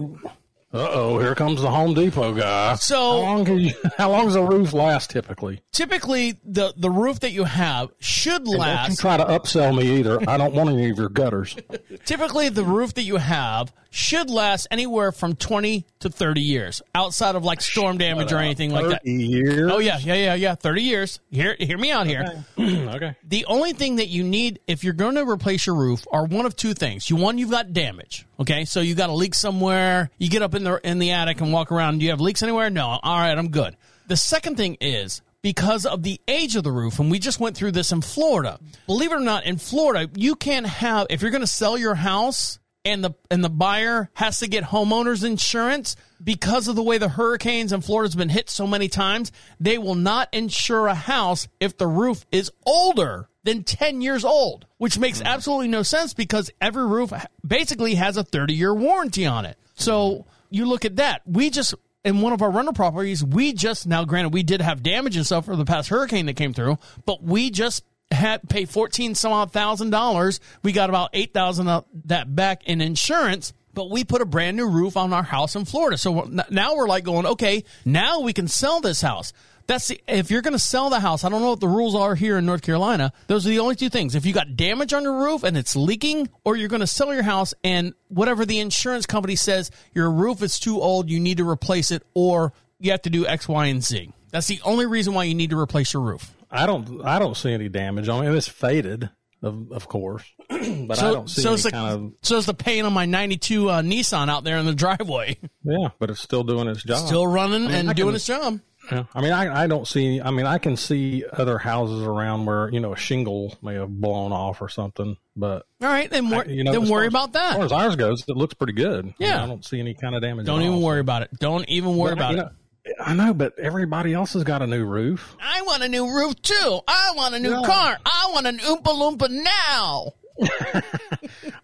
Uh oh, here comes the Home Depot guy. how So long can you? How long does a roof last typically? typically, the the roof that you have should last. Don't you try to upsell me either. I don't want any of your gutters. Typically, the roof that you have should last anywhere from twenty to thirty years, outside of like storm damage or anything like that. years. Oh yeah, yeah, yeah, yeah. Thirty years. Hear, hear me out here. okay. The only thing that you need if you're going to replace your roof are one of two things. You one, you've got damage. Okay, so you got a leak somewhere. You get up in the in the attic and walk around. Do you have leaks anywhere? No. All right, I'm good. The second thing is because of the age of the roof, and we just went through this in Florida. Believe it or not, in Florida, you can't have if you're going to sell your house and the and the buyer has to get homeowners insurance because of the way the hurricanes in Florida's been hit so many times, they will not insure a house if the roof is older than 10 years old, which makes mm. absolutely no sense because every roof basically has a 30-year warranty on it. So, you look at that. We just in one of our rental properties, we just now granted we did have damage and stuff for the past hurricane that came through, but we just had paid fourteen some odd thousand dollars. We got about eight thousand that back in insurance, but we put a brand new roof on our house in Florida. So we're- now we're like going, okay, now we can sell this house. That's the, if you're going to sell the house. I don't know what the rules are here in North Carolina. Those are the only two things. If you got damage on your roof and it's leaking, or you're going to sell your house and whatever the insurance company says your roof is too old, you need to replace it, or you have to do X, Y, and Z. That's the only reason why you need to replace your roof. I don't. I don't see any damage on it. It's faded, of of course, but I don't see so any it's the, kind of. so it's the paint on my 92 uh, Nissan out there in the driveway. Yeah, but it's still doing its job. Still running mean, and I doing can- its job. Yeah. I mean, I, I don't see. I mean, I can see other houses around where you know a shingle may have blown off or something, but All right, then, wor- you know, then worry as- about As far that. as ours goes, it looks pretty good. I mean, Yeah. I don't see any kind of damage. Don't even all. worry about it. Don't even worry But, about you it. Know, I know, but everybody else has got a new roof. I want a new roof too. I want a new Yeah. car. I want an Oompa Loompa now.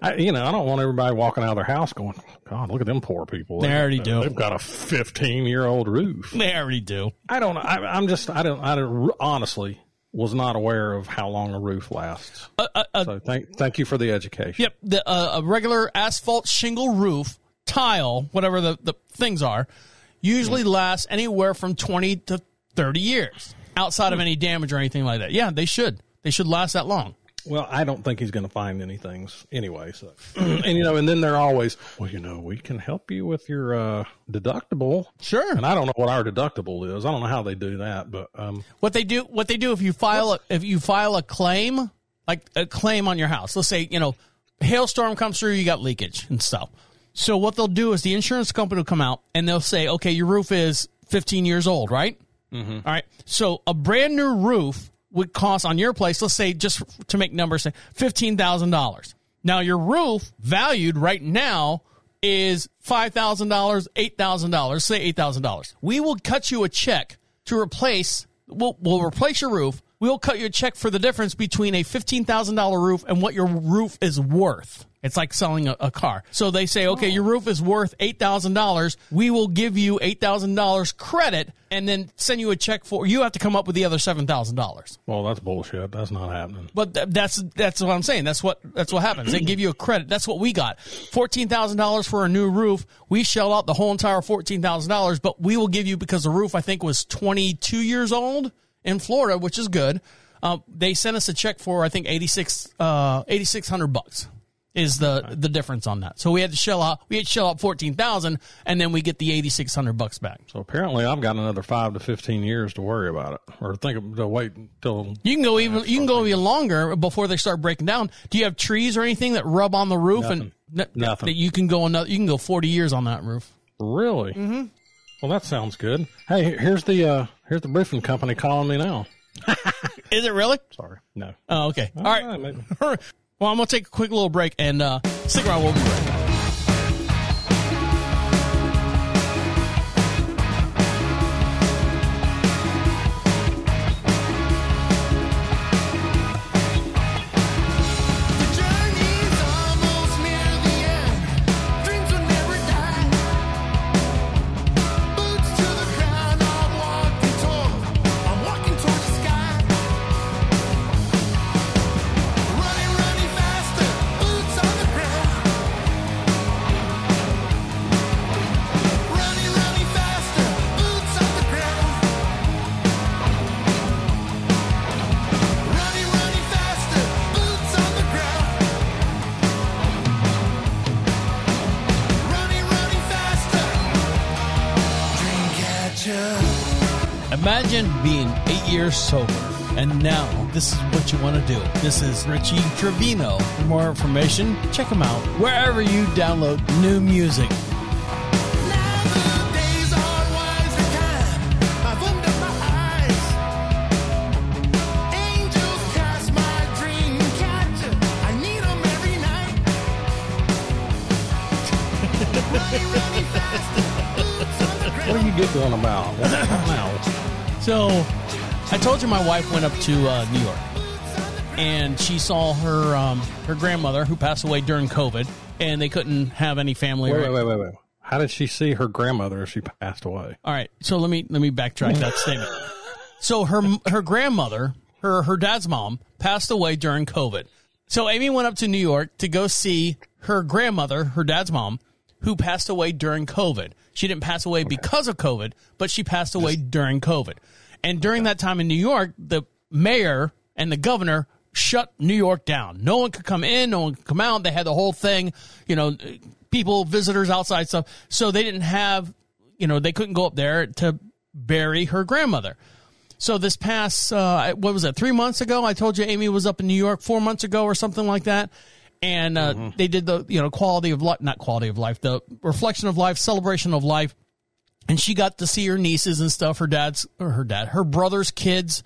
I, you know, I don't want everybody walking out of their house going, God, look at them poor people. They already do. They've got a 15 year old roof. They already do. I don't know. I, I'm just, I don't, I don't, honestly was not aware of how long a roof lasts. Uh, uh, uh, So thank, thank you for the education. Yep, the uh, a regular asphalt shingle roof, tile, whatever the, the things are, usually lasts anywhere from 20 to 30 years outside of any damage or anything like that. Yeah, they should. They should last that long. Well, I don't think he's going to find any things anyway. So, and you know, and then they're always, well, you know, we can help you with your uh, deductible. Sure. And I don't know what our deductible is. I don't know how they do that, but um, What they do, what they do if you file a, if you file a claim, like a claim on your house. Let's say you know, hailstorm comes through, you got leakage and stuff. So what they'll do is the insurance company will come out and they'll say, okay, your roof is 15 years old, right? Mm-hmm. All right. So a brand new roof would cost on your place, let's say just to make numbers, say fifteen thousand dollars. Now your roof valued right now is five thousand dollars, eight thousand dollars, say eight thousand dollars. We will cut you a check to replace. We'll, we'll replace your roof. We'll cut you a check for the difference between a fifteen thousand dollar roof and what your roof is worth. It's like selling a, a car. So they say, okay, your roof is worth eight thousand dollars. We will give you eight thousand dollars credit, and then send you a check for. You have to come up with the other seven thousand dollars. well, that's bullshit. That's not happening. But th- that's that's what I'm saying. That's what that's what happens. They give you a credit. That's what we got. Fourteen thousand dollars for a new roof. We shell out the whole entire fourteen thousand dollars, but we will give you because the roof I think was 22 years old in Florida, which is good. Uh, they sent us a check for I think 86 uh, 8600 bucks is the the difference on that. So we had to shell out we had to shell out 14,000 and then we get the 8600 bucks back. So apparently, I've got another five to fifteen years to worry about it, or think of, to wait until. You can go even you can go even longer before they start breaking down. Do you have trees or anything that rub on the roof and n- Nothing. that you can go another you can go 40 years on that roof? Really? Mm-hmm. Well, that sounds good. Hey, here's the uh, here's the roofing company calling me now. Is it really? Sorry, no. Oh, okay. All right. Ah, maybe. well, I'm going to take a quick little break and uh, stick around. We'll be right back. Eight years sober, and now this is what you want to do. This is Richie Trevino. For more information, check him out wherever you download new music. Now the days are wiser time. I've opened up my eyes. Angels cast my dream catcher. I need 'em every night. running, running faster. Boots on the ground. What are you giggling about? What, what? So, I told you my wife went up to uh, New York, and she saw her um, her grandmother who passed away during COVID, and they couldn't have any family. Wait, wait, wait, wait, wait. How did she see her grandmother if she passed away? All right, so let me let me backtrack that statement. So her her grandmother, her her dad's mom, passed away during COVID. So Amy went up to New York to go see her grandmother, her dad's mom, who passed away during COVID. She didn't pass away because of COVID, but she passed away during COVID. And during that time in New York, the mayor and the governor shut New York down. No one could come in, no one could come out. They had the whole thing, you know, people, visitors outside stuff. So they didn't have, you know, they couldn't go up there to bury her grandmother. So this past, uh, what was it, three months ago? I told you Amy was up in New York four months ago or something like that. And uh, they did the, you know, quality of life, not quality of life, the reflection of life, celebration of life. And she got to see her nieces and stuff, her dad's, or her dad, her brother's kids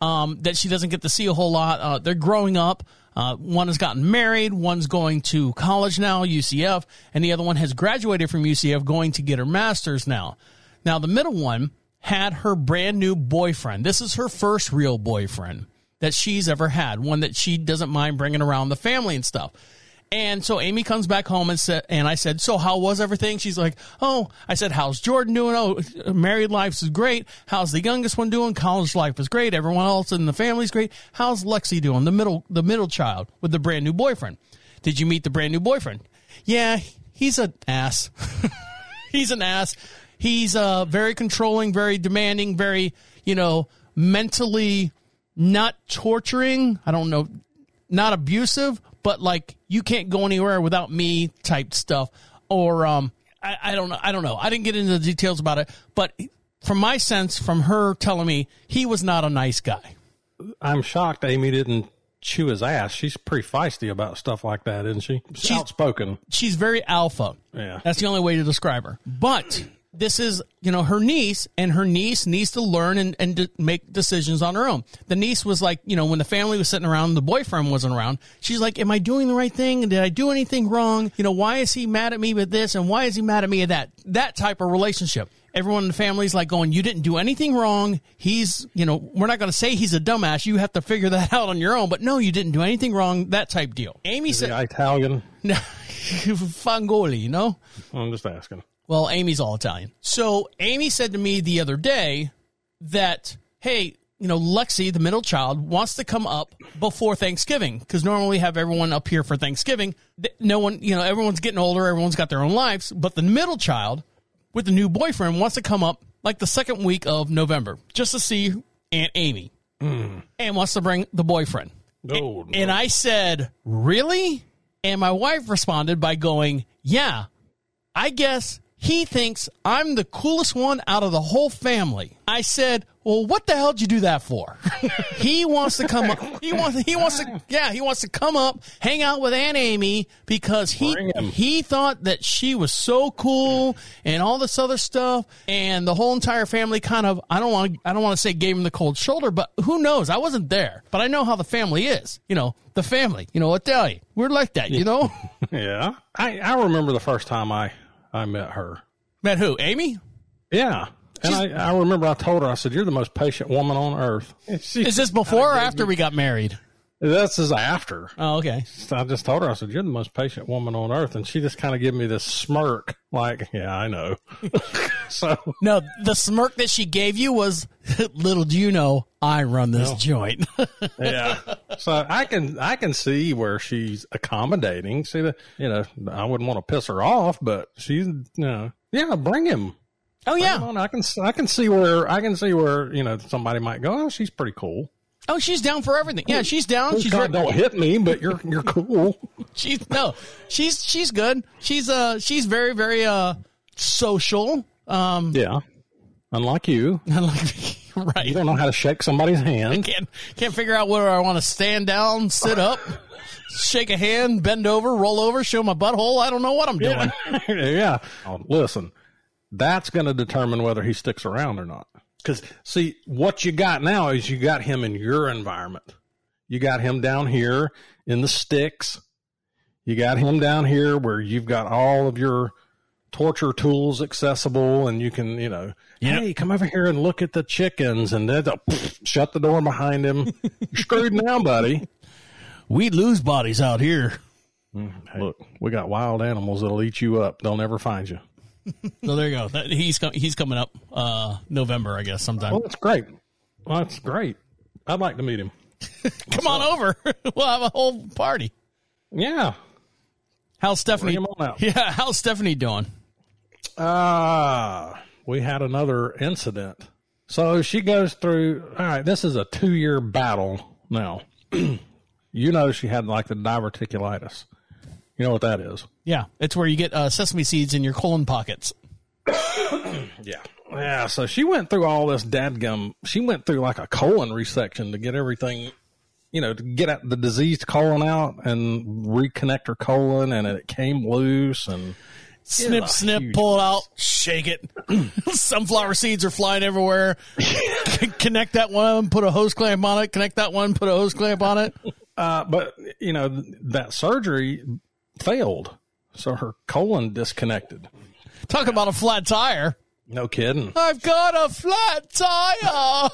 um, that she doesn't get to see a whole lot. Uh, they're growing up. Uh, one has gotten married, one's going to college now, UCF, and the other one has graduated from UCF, going to get her master's now. Now, the middle one had her brand new boyfriend. This is her first real boyfriend that she's ever had, one that she doesn't mind bringing around the family and stuff. And so Amy comes back home and said, and I said, so how was everything? She's like, oh, I said, how's Jordan doing? Oh, married life is great. How's the youngest one doing? College life is great. Everyone else in the family's great. How's Lexi doing? The middle, the middle child with the brand new boyfriend. Did you meet the brand new boyfriend? Yeah, he's an ass. he's an ass. He's uh, very controlling, very demanding, very, you know, mentally not torturing. I don't know, not abusive, but like you can't go anywhere without me type stuff. Or um, I, I don't know. I don't know. I didn't get into the details about it, but from my sense, from her telling me, he was not a nice guy. I'm shocked Amy didn't chew his ass. She's pretty feisty about stuff like that, isn't she? She's outspoken. she's very alpha. Yeah. That's the only way to describe her. But this is, you know, her niece, and her niece needs to learn and, and to make decisions on her own. The niece was like, you know, when the family was sitting around, the boyfriend wasn't around. She's like, Am I doing the right thing? Did I do anything wrong? You know, why is he mad at me with this? And why is he mad at me at that? That type of relationship. Everyone in the family's like going, You didn't do anything wrong. He's, you know, we're not going to say he's a dumbass. You have to figure that out on your own. But no, you didn't do anything wrong. That type deal. Amy said, Italian. Fangoli, you know? I'm just asking. Well, Amy's all Italian. So Amy said to me the other day that, hey, you know, Lexi, the middle child, wants to come up before Thanksgiving because normally we have everyone up here for Thanksgiving. No one, you know, everyone's getting older, everyone's got their own lives, but the middle child with the new boyfriend wants to come up like the second week of November just to see Aunt Amy hmm. and wants to bring the boyfriend. No, no. And I said, Really? And my wife responded by going, Yeah, I guess he thinks I'm the coolest one out of the whole family. I said, Well, what the hell did you do that for? he wants to come up. He wants, he wants to, yeah, he wants to come up, hang out with Aunt Amy because he, he thought that she was so cool and all this other stuff. And the whole entire family kind of, I don't want to, I don't want to say gave him the cold shoulder, but who knows? I wasn't there, but I know how the family is. You know, the family, you know, Italian. We're like that, you know? yeah. I, I remember the first time I, I met her. Met who? Amy? Yeah. And I, I remember I told her, I said, You're the most patient woman on earth. She, Is this before or after we got married? This is after. Oh, okay. I just told her, I said, You're the most patient woman on earth. And she just kind of gave me this smirk, like, Yeah, I know. so, No, the smirk that she gave you was little do you know I run this joint. yeah. So I can I can see where she's accommodating. See the you know I wouldn't want to piss her off, but she's you know yeah bring him. oh yeah. I can I can see where I can see where you know somebody might go. Oh, she's pretty cool. Oh, she's down for everything. Yeah, she's down. She's God, don't hit me, but you're you're cool. she's no. She's she's good. She's uh she's very very uh social. Um Yeah. Unlike you, like you right. You don't know how to shake somebody's hand. Can't can't figure out whether I want to stand down, sit up, shake a hand, bend over, roll over, show my butthole. I don't know what I'm doing. yeah. Oh, listen, that's going to determine whether he sticks around or not. Because, see, what you got now is you got him in your environment. You got him down here in the sticks. You got him down here where you've got all of your torture tools accessible and you can, you know, hey, come over here and look at the chickens and then shut the door behind him. You're screwed now, buddy. We lose bodies out here. Mm, look, we got wild animals that'll eat you up. They'll never find you. So there you go. That, he's com- he's coming up uh November, I guess, sometime. Well, that's great. Well, that's great. I'd like to meet him. Come on over. we'll have a whole party. Yeah. How's Stephanie? Bring him on out. Yeah, how's Stephanie doing? Ah, we had another incident. So she goes through. All right, this is a two-year battle now. you know, she had like the diverticulitis. You know what that is? Yeah, it's where you get uh, sesame seeds in your colon pockets. Yeah. Yeah. So she went through all this dadgum. She went through like a colon resection to get everything, you know, to get out the diseased colon out and reconnect her colon, and it came loose and. Snip, snip, huge pull it out, shake it. Sunflower seeds are flying everywhere. connect that one, put a hose clamp on it. Connect that one, put a hose clamp on it. Uh, but you know th- that surgery failed, so her colon disconnected. Talk about a flat tire. No kidding. I've got a flat tire.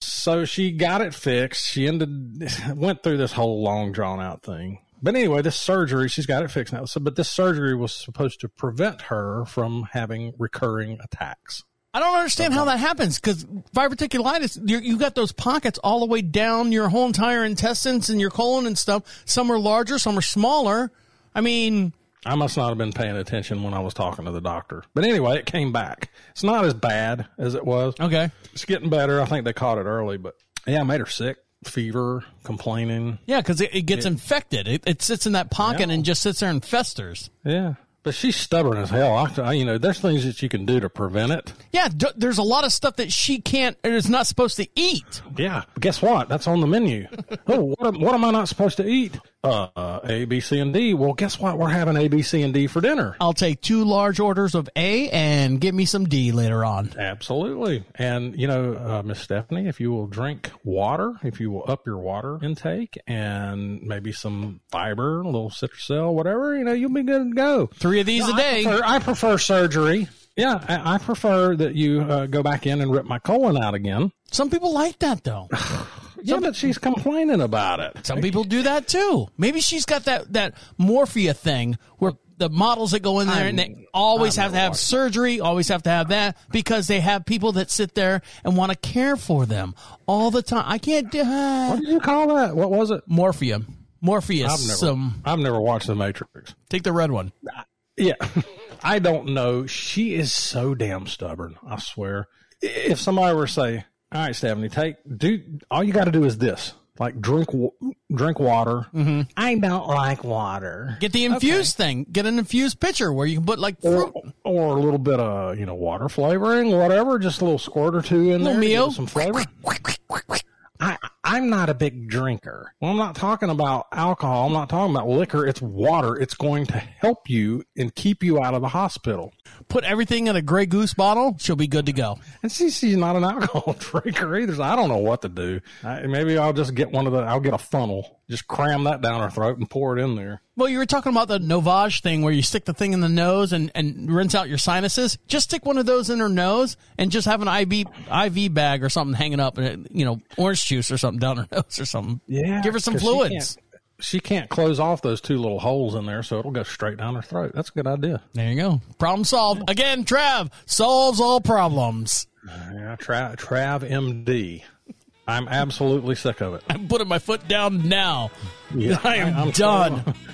So she got it fixed. She ended went through this whole long drawn out thing. But anyway, this surgery, she's got it fixed now. So, but this surgery was supposed to prevent her from having recurring attacks. I don't understand how that happens because diverticulitis, you you got those pockets all the way down your whole entire intestines and your colon and stuff. Some are larger, some are smaller. I mean, I must not have been paying attention when I was talking to the doctor. But anyway, it came back. It's not as bad as it was. okay. It's getting better. I think they caught it early, but yeah, it made her sick, fever, complaining. Yeah, because it, it gets infected. It, it sits in that pocket Yeah. and just sits there and festers. Yeah. But she's stubborn as hell. I, I- you know, there's things that you can do to prevent it. Yeah, d- there's a lot of stuff that she can't or is not supposed to eat. Yeah. Guess what? That's on the menu. oh, what what am I not supposed to eat? Uh, A, B, C, and D. Well, guess what? We're having A, B, C, and D for dinner. I'll take two large orders of A and give me some D later on. Absolutely. And, you know, uh, Miss Stephanie, if you will drink water, if you will up your water intake and maybe some fiber, a little Citrucel, whatever, you know, you'll be good to go. Three of these a day. I prefer, I prefer surgery. Yeah, I, I prefer that you uh, go back in and rip my colon out again. Some people like that though. Yeah, but she's complaining about it. Some people do that too. Maybe she's got that that morphia thing where the models that go in there and they always I've have to have surgery, always have to have that because they have people that sit there and want to care for them all the time. I can't do What did you call that? What was it? morphia. Morpheus. I've never, Some I've never watched The Matrix. take the red one. Yeah, I don't know. She is so damn stubborn. I swear. If somebody were to say, "All right, Stephanie, take do all you got to do is this." Like drink drink water. Mm-hmm. I don't like water. Get the infused thing. Get an infused pitcher where you can put like Or, fruit. or a little bit of you know water flavoring, whatever. Just a little squirt or two in there, meal. some flavor. I'm not a big drinker. Well, I'm not talking about alcohol. I'm not talking about liquor. It's water. It's going to help you and keep you out of the hospital. Put everything in a Grey Goose bottle. She'll be good to go. And see, she's not an alcohol drinker either. So I don't know what to do. I, maybe I'll just get one of the. I'll get a funnel, just cram that down her throat and pour it in there. Well, you were talking about the Navage thing where you stick the thing in the nose and, and rinse out your sinuses. Just stick one of those in her nose and just have an IV IV bag or something hanging up, and you know, orange juice or something down her nose or something. Yeah. Give her some 'cause she fluids. can't- She can't close off those two little holes in there, so it'll go straight down her throat. That's a good idea. There you go. Problem solved. Again, Trav solves all problems. Yeah, Trav, Trav MD. I'm absolutely sick of it. I'm putting my foot down now. Yeah, I am I'm done.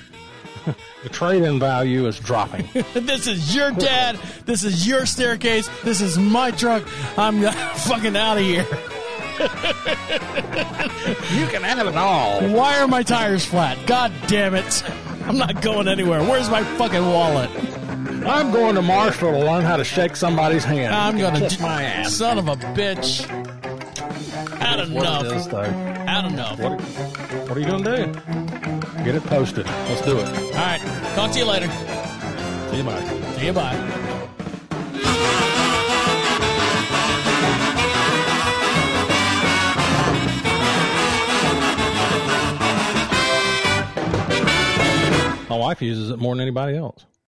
The trade-in value is dropping. this is your dad. This is your staircase. This is my truck. I'm fucking out of here. you can have it all. Why are my tires flat? God damn it. I'm not going anywhere. Where's my fucking wallet? I'm going to Marshall to learn how to shake somebody's hand. I'm gonna kiss my ass. Son of a bitch. Had What enough. it is, though. Had enough. What, what are you going to do? Get it posted. Let's do it. All right. Talk to you later. See you bye. See you. Bye. My wife uses it more than anybody else.